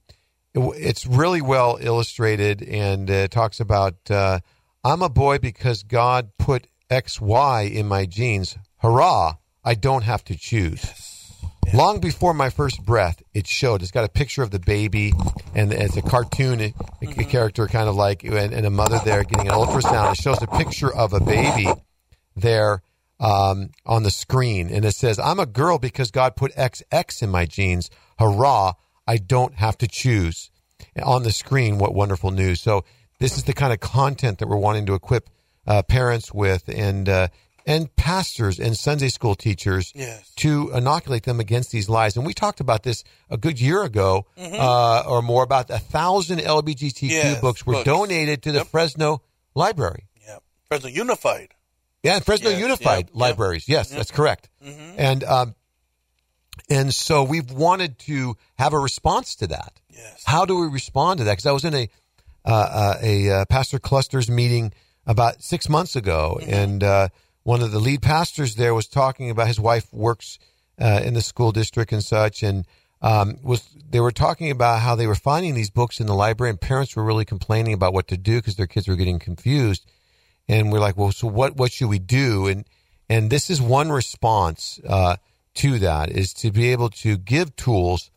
it, it's really well illustrated, and it talks about uh, I'm a boy because God put X Y in my genes. Hurrah! I don't have to choose. Yes. Long before my first breath, it showed. It's got a picture of the baby, and it's a cartoon a, mm-hmm. character, kind of like, and, and, a mother there getting an ultrasound. It shows a picture of a baby there um, on the screen, and it says, "I'm a girl because God put XX in my genes. Hurrah! I don't have to choose." On the screen, what wonderful news! So this is the kind of content that we're wanting to equip uh, parents with, and uh, and pastors and Sunday school teachers yes. to inoculate them against these lies. And we talked about this a good year ago mm-hmm. uh, or more about a thousand LBGTQ yes, books were books. donated to the yep. Fresno Library. Yeah, Fresno Unified. Yeah, Fresno yes, Unified yep, Libraries. Yep, yes, that's correct. Mm-hmm. And um, and so we've wanted to have a response to that. Yes. How do we respond to that? Because I was in a uh, uh, a uh, pastor clusters meeting about six months ago, mm-hmm. and uh, one of the lead pastors there was talking about his wife works uh, in the school district and such, and um, was they were talking about how they were finding these books in the library, and parents were really complaining about what to do because their kids were getting confused. And we're like, well, so what? What should we do? And and this is one response uh, to that is to be able to give tools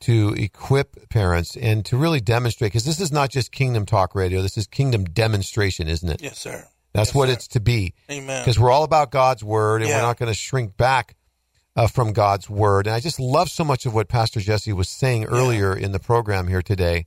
to equip parents and to really demonstrate because this is not just Kingdom Talk Radio. This is Kingdom Demonstration, isn't it? Yes, sir. That's yes, what sir. it's to be. Amen. Because we're all about God's word, and yeah. we're not going to shrink back uh, from God's word. And I just love so much of what Pastor Jesse was saying earlier yeah. in the program here today.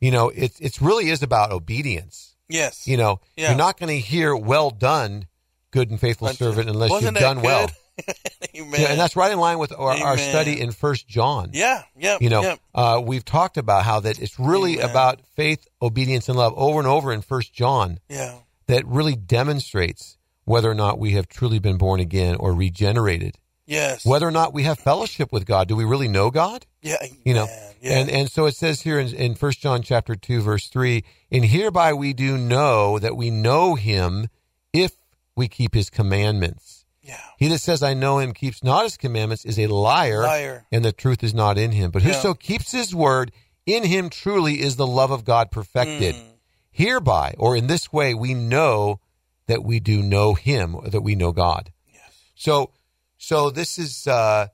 You know, it it really is about obedience. Yes. You know, yeah. you're not going to hear "Well done, good and faithful servant" unless you've done good? well. Amen. Yeah, and that's right in line with our, our study in First John. Yeah, yeah. You know, yep. uh, we've talked about how that it's really Amen. about faith, obedience, and love over and over in First John. Yeah that really demonstrates whether or not we have truly been born again or regenerated. Yes. Whether or not we have fellowship with God. Do we really know God? Yeah. You know, yeah. and, and so it says here in, in 1 John chapter 2, verse 3, and hereby we do know that we know him if we keep his commandments. Yeah. He that says, I know him, keeps not his commandments, is a liar, liar. and the truth is not in him. But whoso yeah. keeps his word, in him truly is the love of God perfected. Mm. Hereby, or in this way, we know that we do know Him, or that we know God. Yes. So, so this is uh,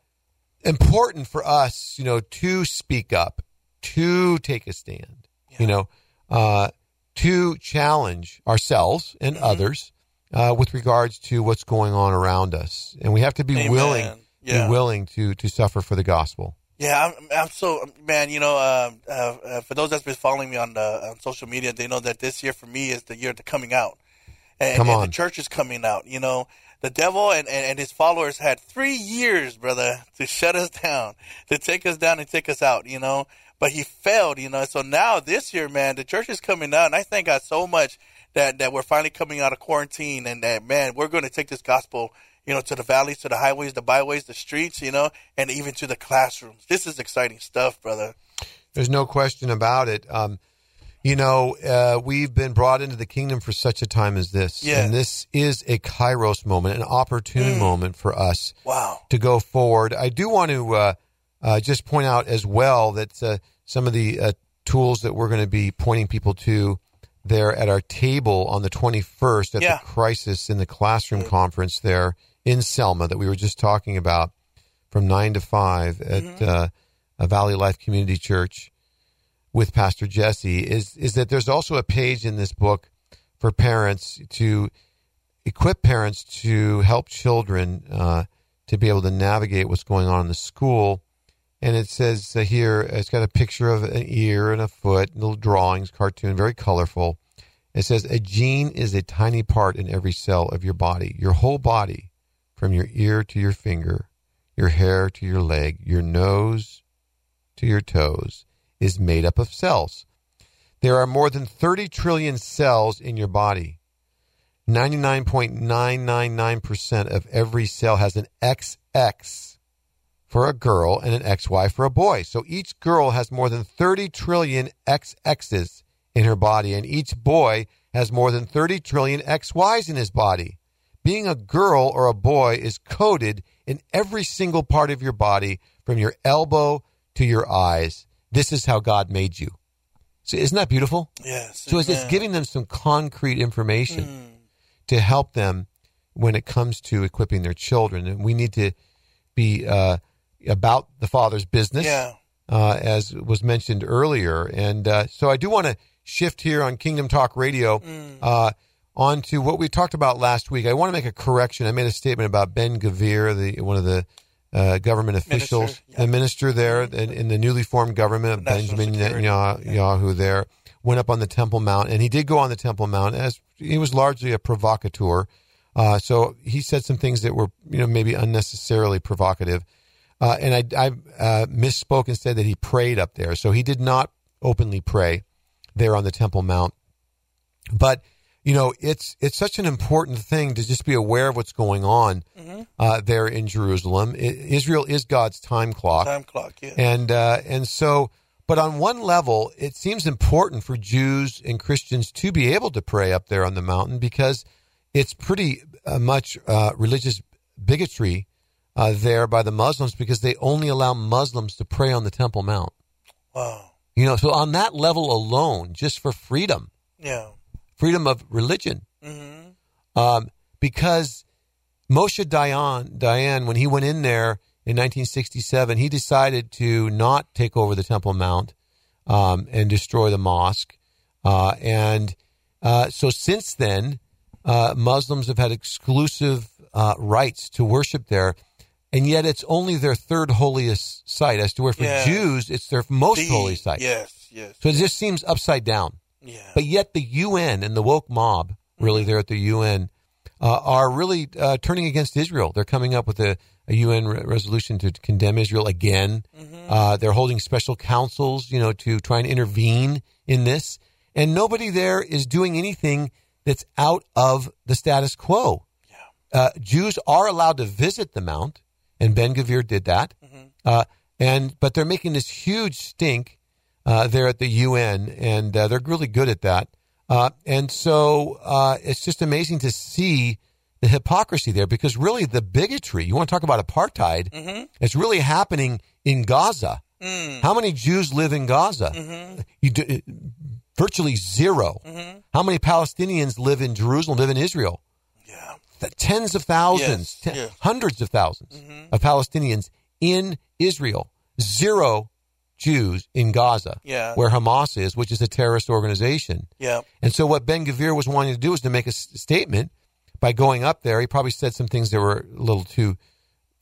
important for us, you know, to speak up, to take a stand, yeah. you know, uh, to challenge ourselves and mm-hmm. others uh, with regards to what's going on around us, and we have to be Amen. willing, yeah. be willing to to suffer for the gospel. Yeah, I'm, I'm so man. You know, uh, uh, uh, for those that's been following me on the on social media, they know that this year for me is the year of the coming out, and, Come on. and the church is coming out. You know, the devil and, and, and his followers had three years, brother, to shut us down, to take us down and take us out. You know, but he failed. You know, so now this year, man, the church is coming out, and I thank God so much that that we're finally coming out of quarantine, and that man, we're going to take this gospel you know, to the valleys, to the highways, the byways, the streets, you know, and even to the classrooms. This is exciting stuff, brother. There's no question about it. Um, you know, uh, we've been brought into the kingdom for such a time as this. Yeah. And this is a kairos moment, an opportune mm. moment for us wow. to go forward. I do want to uh, uh, just point out as well that uh, some of the uh, tools that we're going to be pointing people to there at our table on the 21st at yeah. the Crisis in the Classroom mm. conference there in Selma that we were just talking about from 9 to 5 at mm-hmm. uh, a Valley Life Community Church with Pastor Jesse is is that there's also a page in this book for parents to equip parents to help children uh, to be able to navigate what's going on in the school. And it says uh, here, it's got a picture of an ear and a foot, little drawings, cartoon, very colorful. It says a gene is a tiny part in every cell of your body. Your whole body, from your ear to your finger, your hair to your leg, your nose to your toes, is made up of cells. There are more than 30 trillion cells in your body. 99.999% of every cell has an XX for a girl and an XY for a boy. So each girl has more than 30 trillion XXs in her body, and each boy has more than 30 trillion XYs in his body. Being a girl or a boy is coded in every single part of your body from your elbow to your eyes. This is how God made you. So isn't that beautiful? Yes. So it's, it's giving them some concrete information mm. to help them when it comes to equipping their children. And we need to be uh, about the Father's business, yeah. uh, as was mentioned earlier. And uh, so I do want to shift here on Kingdom Talk Radio mm. Uh, on to what we talked about last week. I want to make a correction. I made a statement about Ben Gvir, the one of the uh, government officials, minister, yeah. the minister there in, in, the newly formed government of Benjamin Netanyahu yeah. there, went up on the Temple Mount, and he did go on the Temple Mount as he was largely a provocateur. Uh, so he said some things that were, you know, maybe unnecessarily provocative. Uh, and I, I uh, misspoke and said that he prayed up there. So he did not openly pray there on the Temple Mount. But you know, it's it's such an important thing to just be aware of what's going on mm-hmm. uh, there in Jerusalem. It, Israel is God's time clock. Time clock, yeah. And uh, and so, but on one level, it seems important for Jews and Christians to be able to pray up there on the mountain because it's pretty uh, much uh, religious bigotry uh, there by the Muslims because they only allow Muslims to pray on the Temple Mount. Wow. You know, so on that level alone, just for freedom. Yeah freedom of religion. Mm-hmm. Um, because Moshe Dayan, Dayan, when he went in there in 1967, he decided to not take over the Temple Mount um, and destroy the mosque. Uh, and uh, so since then, uh, Muslims have had exclusive uh, rights to worship there. And yet, it's only their third holiest site, as to where for yeah. Jews, it's their most the, holy site. Yes, yes. So it just seems upside down. Yeah. But yet the UN and the woke mob, really mm-hmm. there at the UN, uh, are really uh, turning against Israel. They're coming up with a, a UN re- resolution to condemn Israel again. Mm-hmm. Uh, they're holding special councils, you know, to try and intervene in this. And nobody there is doing anything that's out of the status quo. Yeah. Uh, Jews are allowed to visit the Mount, and Ben Gvir did that. Mm-hmm. Uh, and but they're making this huge stink uh, there at the UN, and uh, they're really good at that. Uh, and so uh, it's just amazing to see the hypocrisy there because really the bigotry, you want to talk about apartheid, mm-hmm. it's really happening in Gaza. Mm. How many Jews live in Gaza? Mm-hmm. You do, virtually 0 mm-hmm. How many Palestinians live in Jerusalem, live in Israel? The tens of thousands, yes. Ten, hundreds of 1000s mm-hmm. of Palestinians in Israel. Zero Jews in Gaza, yeah. where Hamas is, which is a terrorist organization. Yeah. And so what Ben Gvir was wanting to do was to make a s- statement by going up there. He probably said some things that were a little too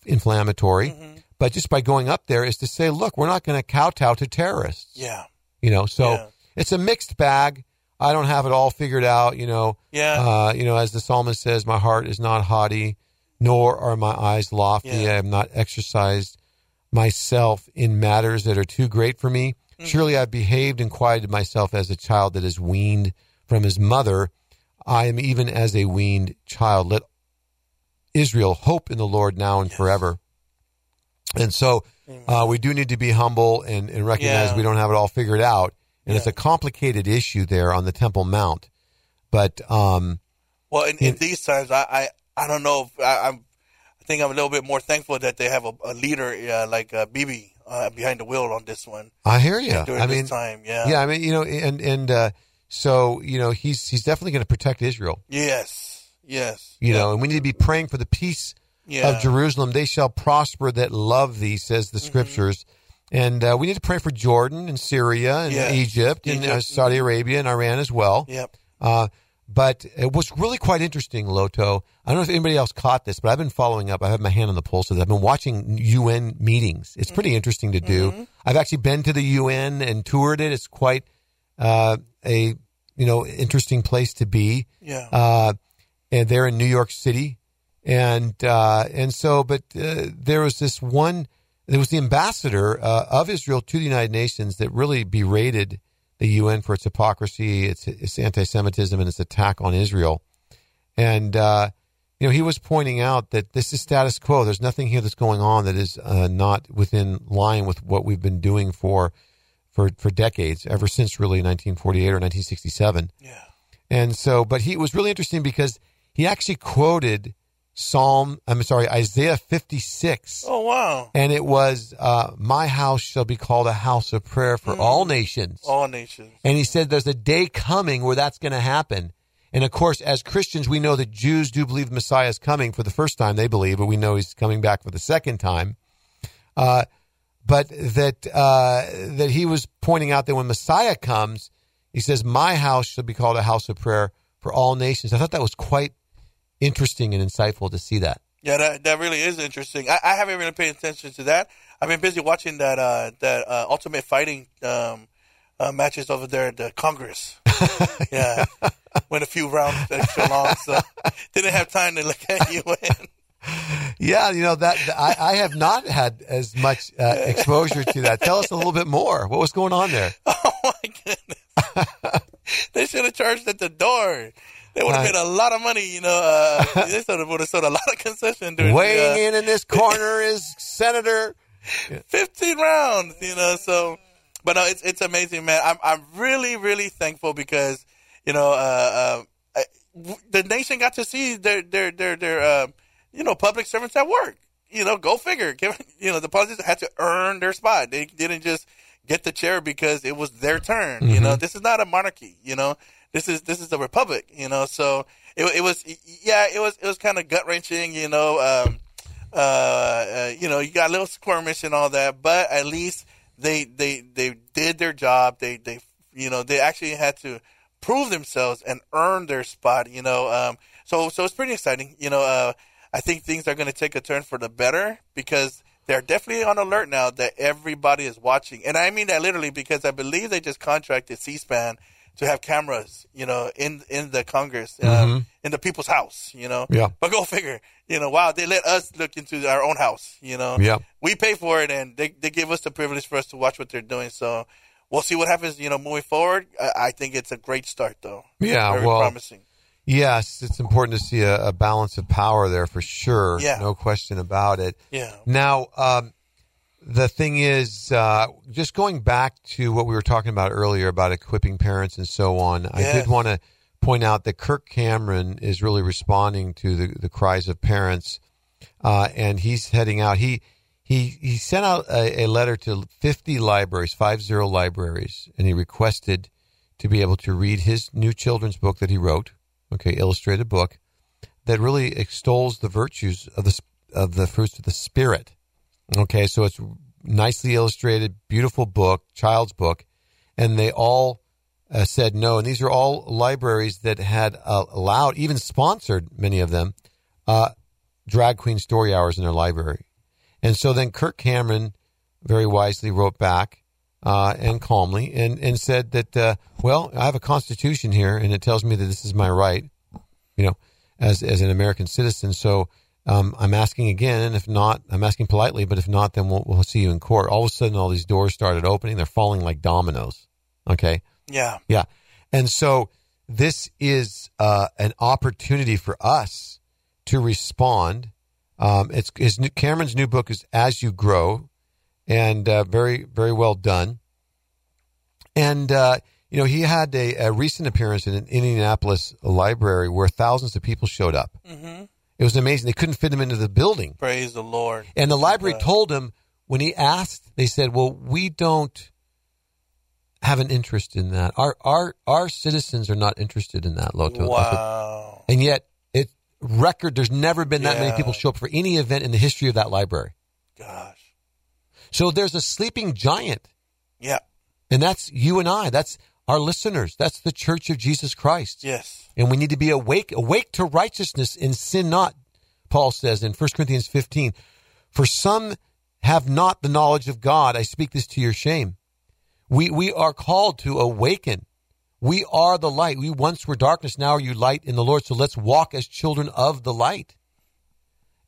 inflammatory, mm-hmm. but just by going up there is to say, look, we're not going to kowtow to terrorists. Yeah. You know, so yeah. it's a mixed bag. I don't have it all figured out. You know. Yeah. Uh, you know, as the psalmist says, my heart is not haughty, nor are my eyes lofty. Yeah. I am not exercised myself in matters that are too great for me. Mm-hmm. Surely I've behaved and quieted myself as a child that is weaned from his mother. I am even as a weaned child. Let Israel hope in the Lord now and yes. forever. And so uh, we do need to be humble and, and recognize yeah. we don't have it all figured out. And yeah. it's a complicated issue there on the Temple Mount. But um, well, in, in, in these times, I, I, I don't know if I, I'm I think I'm a little bit more thankful that they have a, a leader uh, like uh, Bibi uh, behind the wheel on this one. I hear you. During I this mean, time, yeah, yeah. I mean, you know, and and uh, so you know, he's he's definitely going to protect Israel. Yes, yes. You yeah. know, and we need to be praying for the peace yeah. of Jerusalem. They shall prosper that love thee, says the mm-hmm. scriptures. And uh, we need to pray for Jordan and Syria and yes. Egypt, and uh, Saudi Arabia and Iran as well. Yep. Uh, but it was really quite interesting, Loto. I don't know if anybody else caught this, but I've been following up. I have my hand on the pulse of. I've been watching UN meetings. It's pretty interesting to do. Mm-hmm. I've actually been to the UN and toured it. It's quite uh, a you know interesting place to be. Yeah. Uh, and they're in New York City, and uh, and so, but uh, there was this one. There was the ambassador uh, of Israel to the United Nations that really berated the UN for its hypocrisy, its, its anti-Semitism, and its attack on Israel. And uh, you know, he was pointing out that this is status quo. There's nothing here that's going on that is uh, not within line with what we've been doing for for for decades, ever since really 1948 or 1967. Yeah. And so, but he it was really interesting because he actually quoted Psalm, I'm sorry, Isaiah 56. Oh, wow. And it was, uh, My house shall be called a house of prayer for mm. all nations. All nations. And he said there's a day coming where that's going to happen. And of course, as Christians, we know that Jews do believe the Messiah is coming for the first time. They believe, but we know he's coming back for the second time. Uh, but that uh, that he was pointing out that when Messiah comes, he says, "My house shall be called a house of prayer for all nations." I thought that was quite interesting and insightful to see that. Yeah, that, that really is interesting. I, I haven't really paid attention to that. I've been busy watching that uh, that uh, Ultimate Fighting um, uh, matches over there at the Congress. yeah, went a few rounds extra long, so didn't have time to look at you. Yeah, you know that I, I have not had as much uh, exposure to that. Tell us a little bit more. What was going on there? Oh my goodness! they should have charged at the door. They would have made a lot of money, you know. Uh, they sort of would have sold a lot of concession. During Weighing the, uh, in in this corner is Senator. Fifteen rounds, you know. So, but no, it's it's amazing, man. I'm I'm really really thankful because you know uh, uh, the nation got to see their their their their uh, you know public servants at work. You know, go figure. You know, the politicians had to earn their spot. They didn't just get the chair because it was their turn. Mm-hmm. You know, this is not a monarchy. You know, this is this is a republic, you know. So it, it was yeah, it was it was kind of gut wrenching, you know. Um, uh, uh, you know, you got a little squirmish and all that, but at least they they they did their job. They they you know they actually had to prove themselves and earn their spot. You know, um, so so it's pretty exciting. You know, uh, I think things are going to take a turn for the better because they're definitely on alert now that everybody is watching, and I mean that literally because I believe they just contracted C-SPAN to have cameras, you know, in in the Congress, um, mm-hmm. in the people's house, you know. Yeah. But go figure, you know. Wow, they let us look into our own house, you know. Yeah. We pay for it, and they they give us the privilege for us to watch what they're doing. So we'll see what happens, you know, moving forward. I, I think it's a great start, though. Yeah. Very well, promising. Yes, it's important to see a, a, balance of power there for sure. Yeah. No question about it. Yeah. Now, um, the thing is, uh, just going back to what we were talking about earlier about equipping parents and so on, I did want to point out that Kirk Cameron is really responding to the, the cries of parents, uh, and he's heading out. He he he sent out a, a, letter to 50 libraries, five zero libraries, and he requested to be able to read his new children's book that he wrote, okay, illustrated book that really extols the virtues of the of the fruits of the spirit Okay, so it's nicely illustrated, beautiful book, child's book, and they all uh, said no. And these are all libraries that had uh, allowed, even sponsored many of them, uh, drag queen story hours in their library. And so then Kirk Cameron very wisely wrote back uh, and calmly and, and said that, uh, well, I have a constitution here and it tells me that this is my right, you know, as, as an American citizen. So um, I'm asking again, and if not, I'm asking politely, but if not, then we'll, we'll see you in court. All of a sudden, all these doors started opening. They're falling like dominoes. Okay. Yeah. Yeah. And so this is uh, an opportunity for us to respond. Um, it's his new, Cameron's new book is As You Grow, and uh, very very well done. And uh, you know he had a, a, recent appearance in an Indianapolis library where thousands of people showed up. Mm-hmm. It was amazing. They couldn't fit him into the building. Praise the Lord. And the library told him when he asked, they said, "Well, we don't have an interest in that. Our our our citizens are not interested in that." Loto. Wow. And yet, it record. There's never been that yeah. many people show up for any event in the history of that library. Gosh. So there's a sleeping giant. Yeah. And that's you and I. That's our listeners. That's the church of Jesus Christ. Yes. And we need to be awake, awake to righteousness and sin not, Paul says in 1 Corinthians 15. For some have not the knowledge of God. I speak this to your shame. We, we are called to awaken. We are the light. We once were darkness. Now are you light in the Lord. So let's walk as children of the light.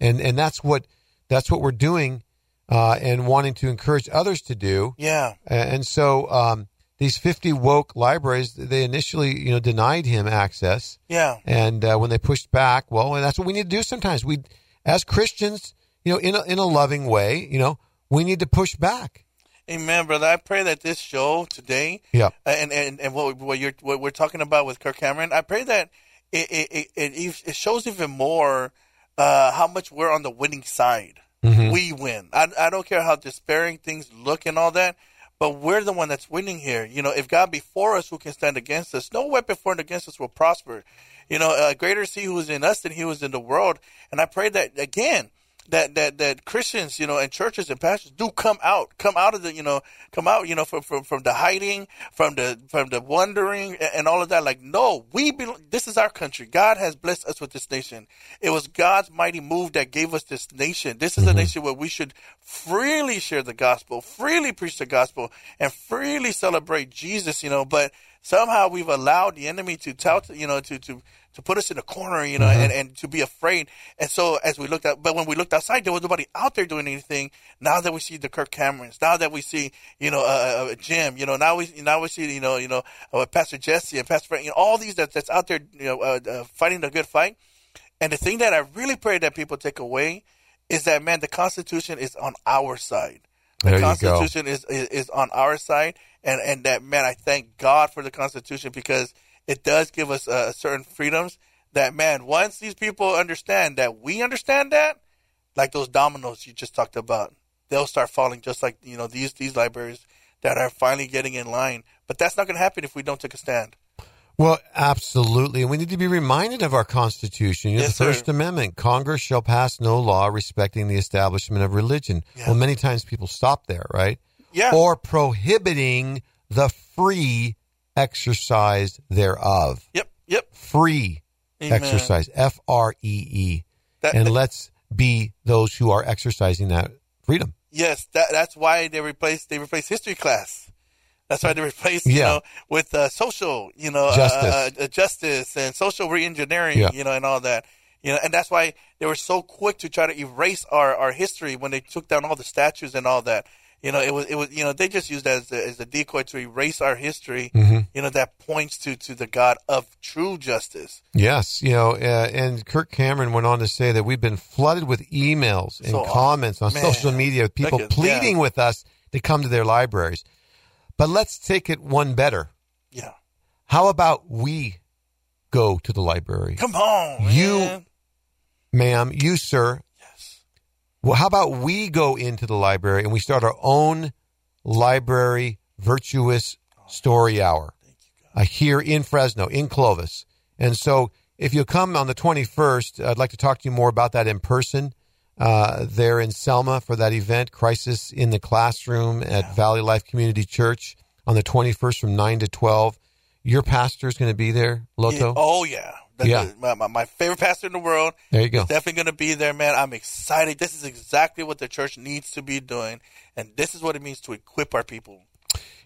And, and that's what, that's what we're doing, uh, and wanting to encourage others to do. Yeah. And so, um, these 50 woke libraries, they initially, you know, denied him access. Yeah. And uh, when they pushed back, well, and that's what we need to do sometimes. We, as Christians, you know, in a, in a loving way, you know, we need to push back. Amen, brother. I pray that this show today, yeah, and and, and what what you're what we're talking about with Kirk Cameron, I pray that it it it, it shows even more uh, how much we're on the winning side. Mm-hmm. We win. I I don't care how despairing things look and all that but we're the one that's winning here. You know, if God be for us, who can stand against us? No weapon formed against us will prosper. You know, uh, greater is He who is in us than He who is in the world. And I pray that again, that that that Christians, you know, and churches and pastors do come out, come out of the, you know, come out, you know, from from, from the hiding, from the from the wondering, and, and all of that. Like, no, we belong. This is our country. God has blessed us with this nation. It was God's mighty move that gave us this nation. This is mm-hmm. a nation where we should freely share the gospel, freely preach the gospel, and freely celebrate Jesus. You know, but somehow we've allowed the enemy to tell, you know, to to to put us in a corner, you know, mm-hmm. and, and to be afraid. And so as we looked at, but when we looked outside, there was nobody out there doing anything. Now that we see the Kirk Camerons, now that we see, you know, uh, uh, Jim, you know, now we now we see, you know, you know, uh, Pastor Jesse and Pastor Frank, you know, all these that, that's out there, you know, uh, uh, fighting the good fight. And the thing that I really pray that people take away is that man, the Constitution is on our side. The there Constitution is, is is on our side, and and that man, I thank God for the Constitution because it does give us uh, certain freedoms that, man, once these people understand that we understand that, like those dominoes you just talked about, they'll start falling just like, you know, these, these libraries that are finally getting in line. But that's not going to happen if we don't take a stand. Well, absolutely. And we need to be reminded of our Constitution. You know, yes, the First sir. Amendment Congress shall pass no law respecting the establishment of religion. Yeah. Well, many times people stop there, right? Yeah. Or prohibiting the free exercise thereof. Yep, yep. Free Amen. exercise, F R E E. And let's be those who are exercising that freedom. Yes, that, that's why they replaced they replaced history class. That's why they replaced, you yeah. know, with uh, social, you know, justice, uh, uh, justice and social reengineering, yeah. you know, and all that. You know, and that's why they were so quick to try to erase our, our history when they took down all the statues and all that. You know, it was it was you know they just used that as a, as a decoy to erase our history. Mm-hmm. You know that points to to the God of true justice. Yes, you know, uh, and Kirk Cameron went on to say that we've been flooded with emails and So comments on Man. social media with people at- pleading yeah. with us to come to their libraries. But let's take it one better. Yeah, How about we go to the library? come on, You- man. Ma'am, you, sir. Well, how about we go into the library and we start our own library virtuous story hour uh, here in Fresno, in Clovis. And so if you come on the 21st, I'd like to talk to you more about that in person. Uh, there in Selma for that event, Crisis in the Classroom at Valley Life Community Church on the 21st from 9 to 12. Your pastor is going to be there, Loto? Yeah. Oh yeah. The- Yeah. the- my, my, my favorite pastor in the world. There you go. definitely going to be there, man. I'm excited. This is exactly what the church needs to be doing, and this is what it means to equip our people.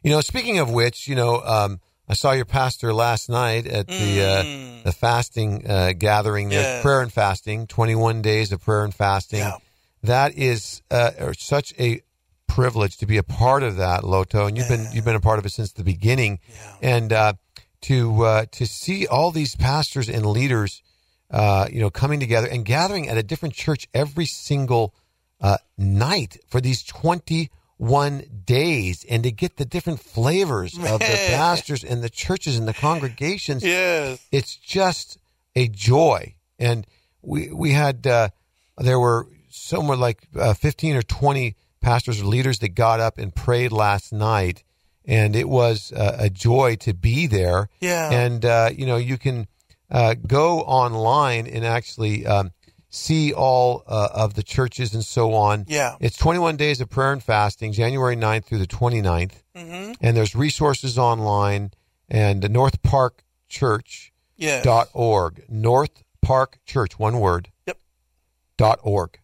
You know, speaking of which, you know, um, I saw your pastor last night at the uh, Mm. the fasting uh, gathering, Yes. prayer and fasting, twenty one days of prayer and fasting. Yeah. That is uh, such a privilege to be a part of that, Loto, and you've been you've been a part of it since the beginning, and uh, to uh, to see all these pastors and leaders, uh, you know, coming together and gathering at a different church every single uh, night for these twenty one days, and to get the different flavors of the pastors and the churches and the congregations Yes. it's just a joy. And we we had uh, there were somewhere like uh, fifteen or twenty pastors or leaders that got up and prayed last night, and it was uh, a joy to be there. Yeah. And uh, you know you can uh, go online and actually um, see all uh, of the churches and so on. Yeah. It's 21 days of prayer and fasting, January 9th through the 29th Mm-hmm. and there's resources online and North Park Church Yes. dot org. North Park Church, one word. Yep. Dot org.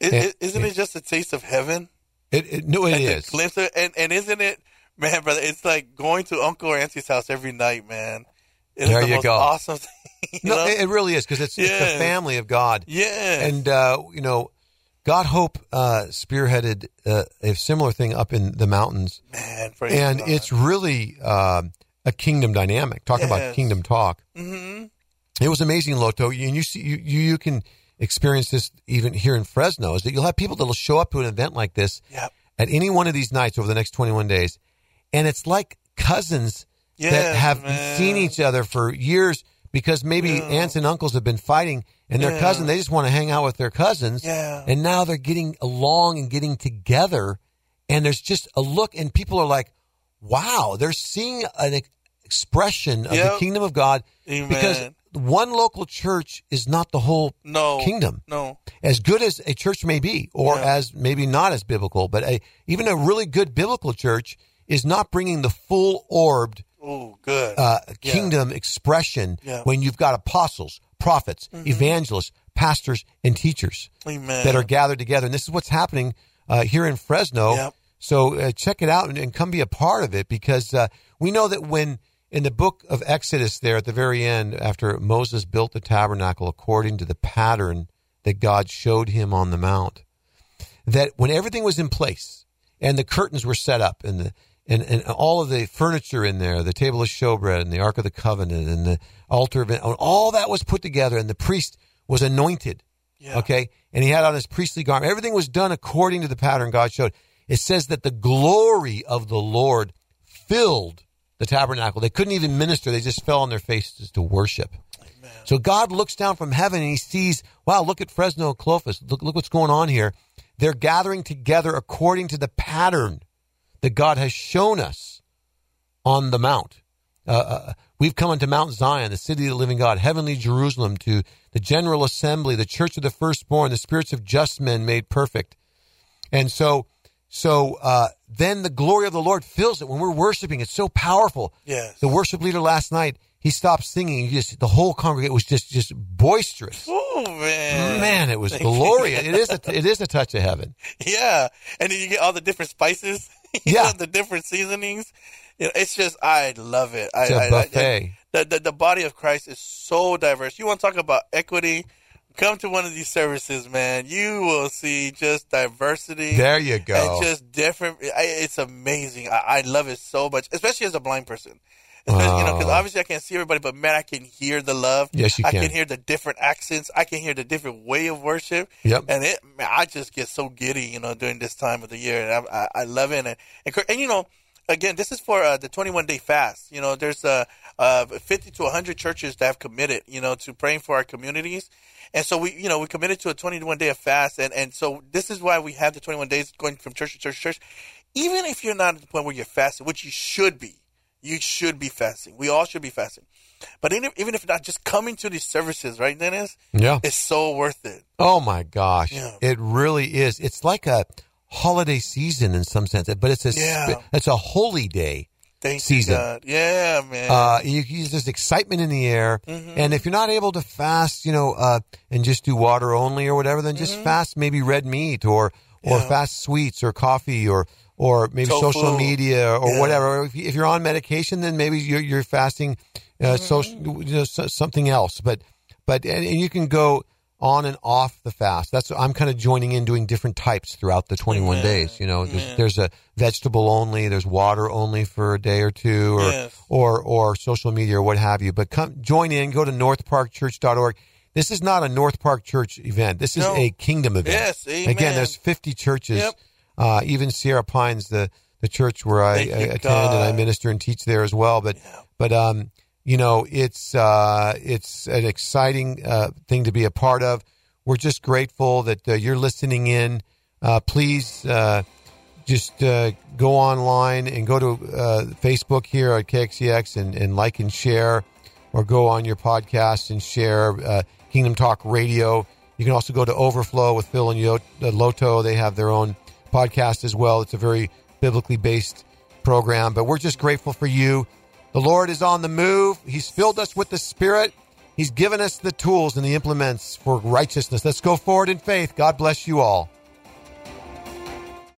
Is, And- isn't it just a taste of heaven? It, it no, it and is. glimpse of- and and isn't it, man, brother? It's like going to Uncle or Auntie's house every night, man. It is There the you most go. awesome thing. you No, know? it, really is because it's, it's the family of God. yeah, And uh, you know, God Hope uh, spearheaded uh, a similar thing up in the mountains, man, and God. it's really um a kingdom dynamic. Talking about kingdom talk, Mhm. it was amazing, Loto. And you see, you, you you can experience this even here in Fresno. Is that you'll have people that'll show up to an event like this Yep. at any one of these nights over the next twenty one days, and it's like cousins that have man. seen each other for years because maybe Yeah. aunts and uncles have been fighting and their Yeah. cousin they just want to hang out with their cousins Yeah. and now they're getting along and getting together and there's just a look and people are like wow they're seeing an expression of the kingdom of god Amen. because one local church is not the whole no kingdom No, as good as a church may be, or Yeah. as maybe not as biblical, but a, even a really good biblical church is not bringing the full orbed good. uh, Yeah. kingdom expression Yeah. when you've got apostles, prophets, evangelists, pastors, and teachers Amen. that are gathered together. And this is what's happening uh, here in Fresno. Yep. So uh, check it out and, and come be a part of it because uh, we know that when in the book of Exodus, there at the very end, after Moses built the tabernacle according to the pattern that God showed him on the mount, that when everything was in place and the curtains were set up and the and, and all of the furniture in there, the table of showbread and the Ark of the Covenant and the altar of all that was put together and the priest was anointed. Yeah. Okay. And he had on his priestly garment. Everything was done according to the pattern God showed. It says that the glory of the Lord filled the tabernacle. They couldn't even minister. They just fell on their faces to worship. So God looks down from heaven and he sees, wow, look at Fresno Clovis. Look, look what's going on here. They're gathering together according to the pattern that God has shown us on the mount. Uh, uh, we've come unto Mount Zion, the city of the living God, heavenly Jerusalem, to the general assembly, the church of the firstborn, the spirits of just men made perfect. And so, so uh, then the glory of the Lord fills it when we're worshiping. It's so powerful. Yes. The worship leader last night, he stopped singing. He just the whole congregation was just just boisterous. Oh man, Man, it was glorious. It is a, it is a touch of heaven. Yeah, and then you get all the different spices. Yeah. know, the different seasonings. You know, it's just I love it. I, It's a I- I- buffet. the, the the body of Christ is so diverse. You want to talk about equity? Come to one of these services, man. You will see just diversity. There you go. And just different. I, it's amazing. I, I love it so much, especially as a blind person. Especially, you know, because obviously I can't see everybody, but man, I can hear the love. Yes, you I can. can hear the different accents. I can hear the different way of worship. Yep. And it, man, I just get so giddy, you know, during this time of the year, and I, I, I love it. And, and and you know, again, this is for uh, the 21 day fast. You know, there's uh, uh, 50 to 100 churches that have committed, you know, to praying for our communities. And so we, you know, we committed to a 21 day of fast, and and so this is why we have the 21 days going from church to church to church. Even if you're not at the point where you're fasting, which you should be, you should be fasting. We all should be fasting. But even if, not, just coming to these services, right, Dennis, Yeah. it's so worth it. Oh my gosh, Yeah. it really is. It's like a holiday season in some sense, but it's a Yeah. it's a holy day. Thank Season. you, God. Yeah, man. Uh, you, you, there's excitement in the air, Mm-hmm. and if you're not able to fast, you know, uh, and just do water only or whatever, then just fast maybe red meat or or Mm-hmm. Yeah. fast sweets or coffee or or maybe Tofu. social media or Yeah. whatever. If, you, if you're on medication, then maybe you're, you're fasting uh, Mm-hmm. social, you know, so- something else. But but and, and you can go on and off the fast. That's I'm kind of joining in doing different types throughout the 21 Amen. days. You know, there's, Amen. there's a vegetable only, there's water only for a day or two, or Yes. or or social media or what have you. But come join in. Go to northparkchurch.org. This is not a North Park Church event. This is No. a kingdom event. Yes, amen. Again, there's 50 churches. Yep. Uh, even Sierra Pines, the the church where I, I attend and I minister and teach there as well. But but um, you know, it's uh, it's an exciting uh, thing to be a part of. We're just grateful that uh, you're listening in. Uh, please uh, just uh, go online and go to uh, Facebook here at KXEX and, and like and share, or go on your podcast and share uh, Kingdom Talk Radio. You can also go to Overflow with Phil and Yo- uh, Loto. They have their own podcast as well. It's a very biblically based program, but we're just grateful for you. The Lord is on the move. He's filled us with the Spirit. He's given us the tools and the implements for righteousness. Let's go forward in faith. God bless you all.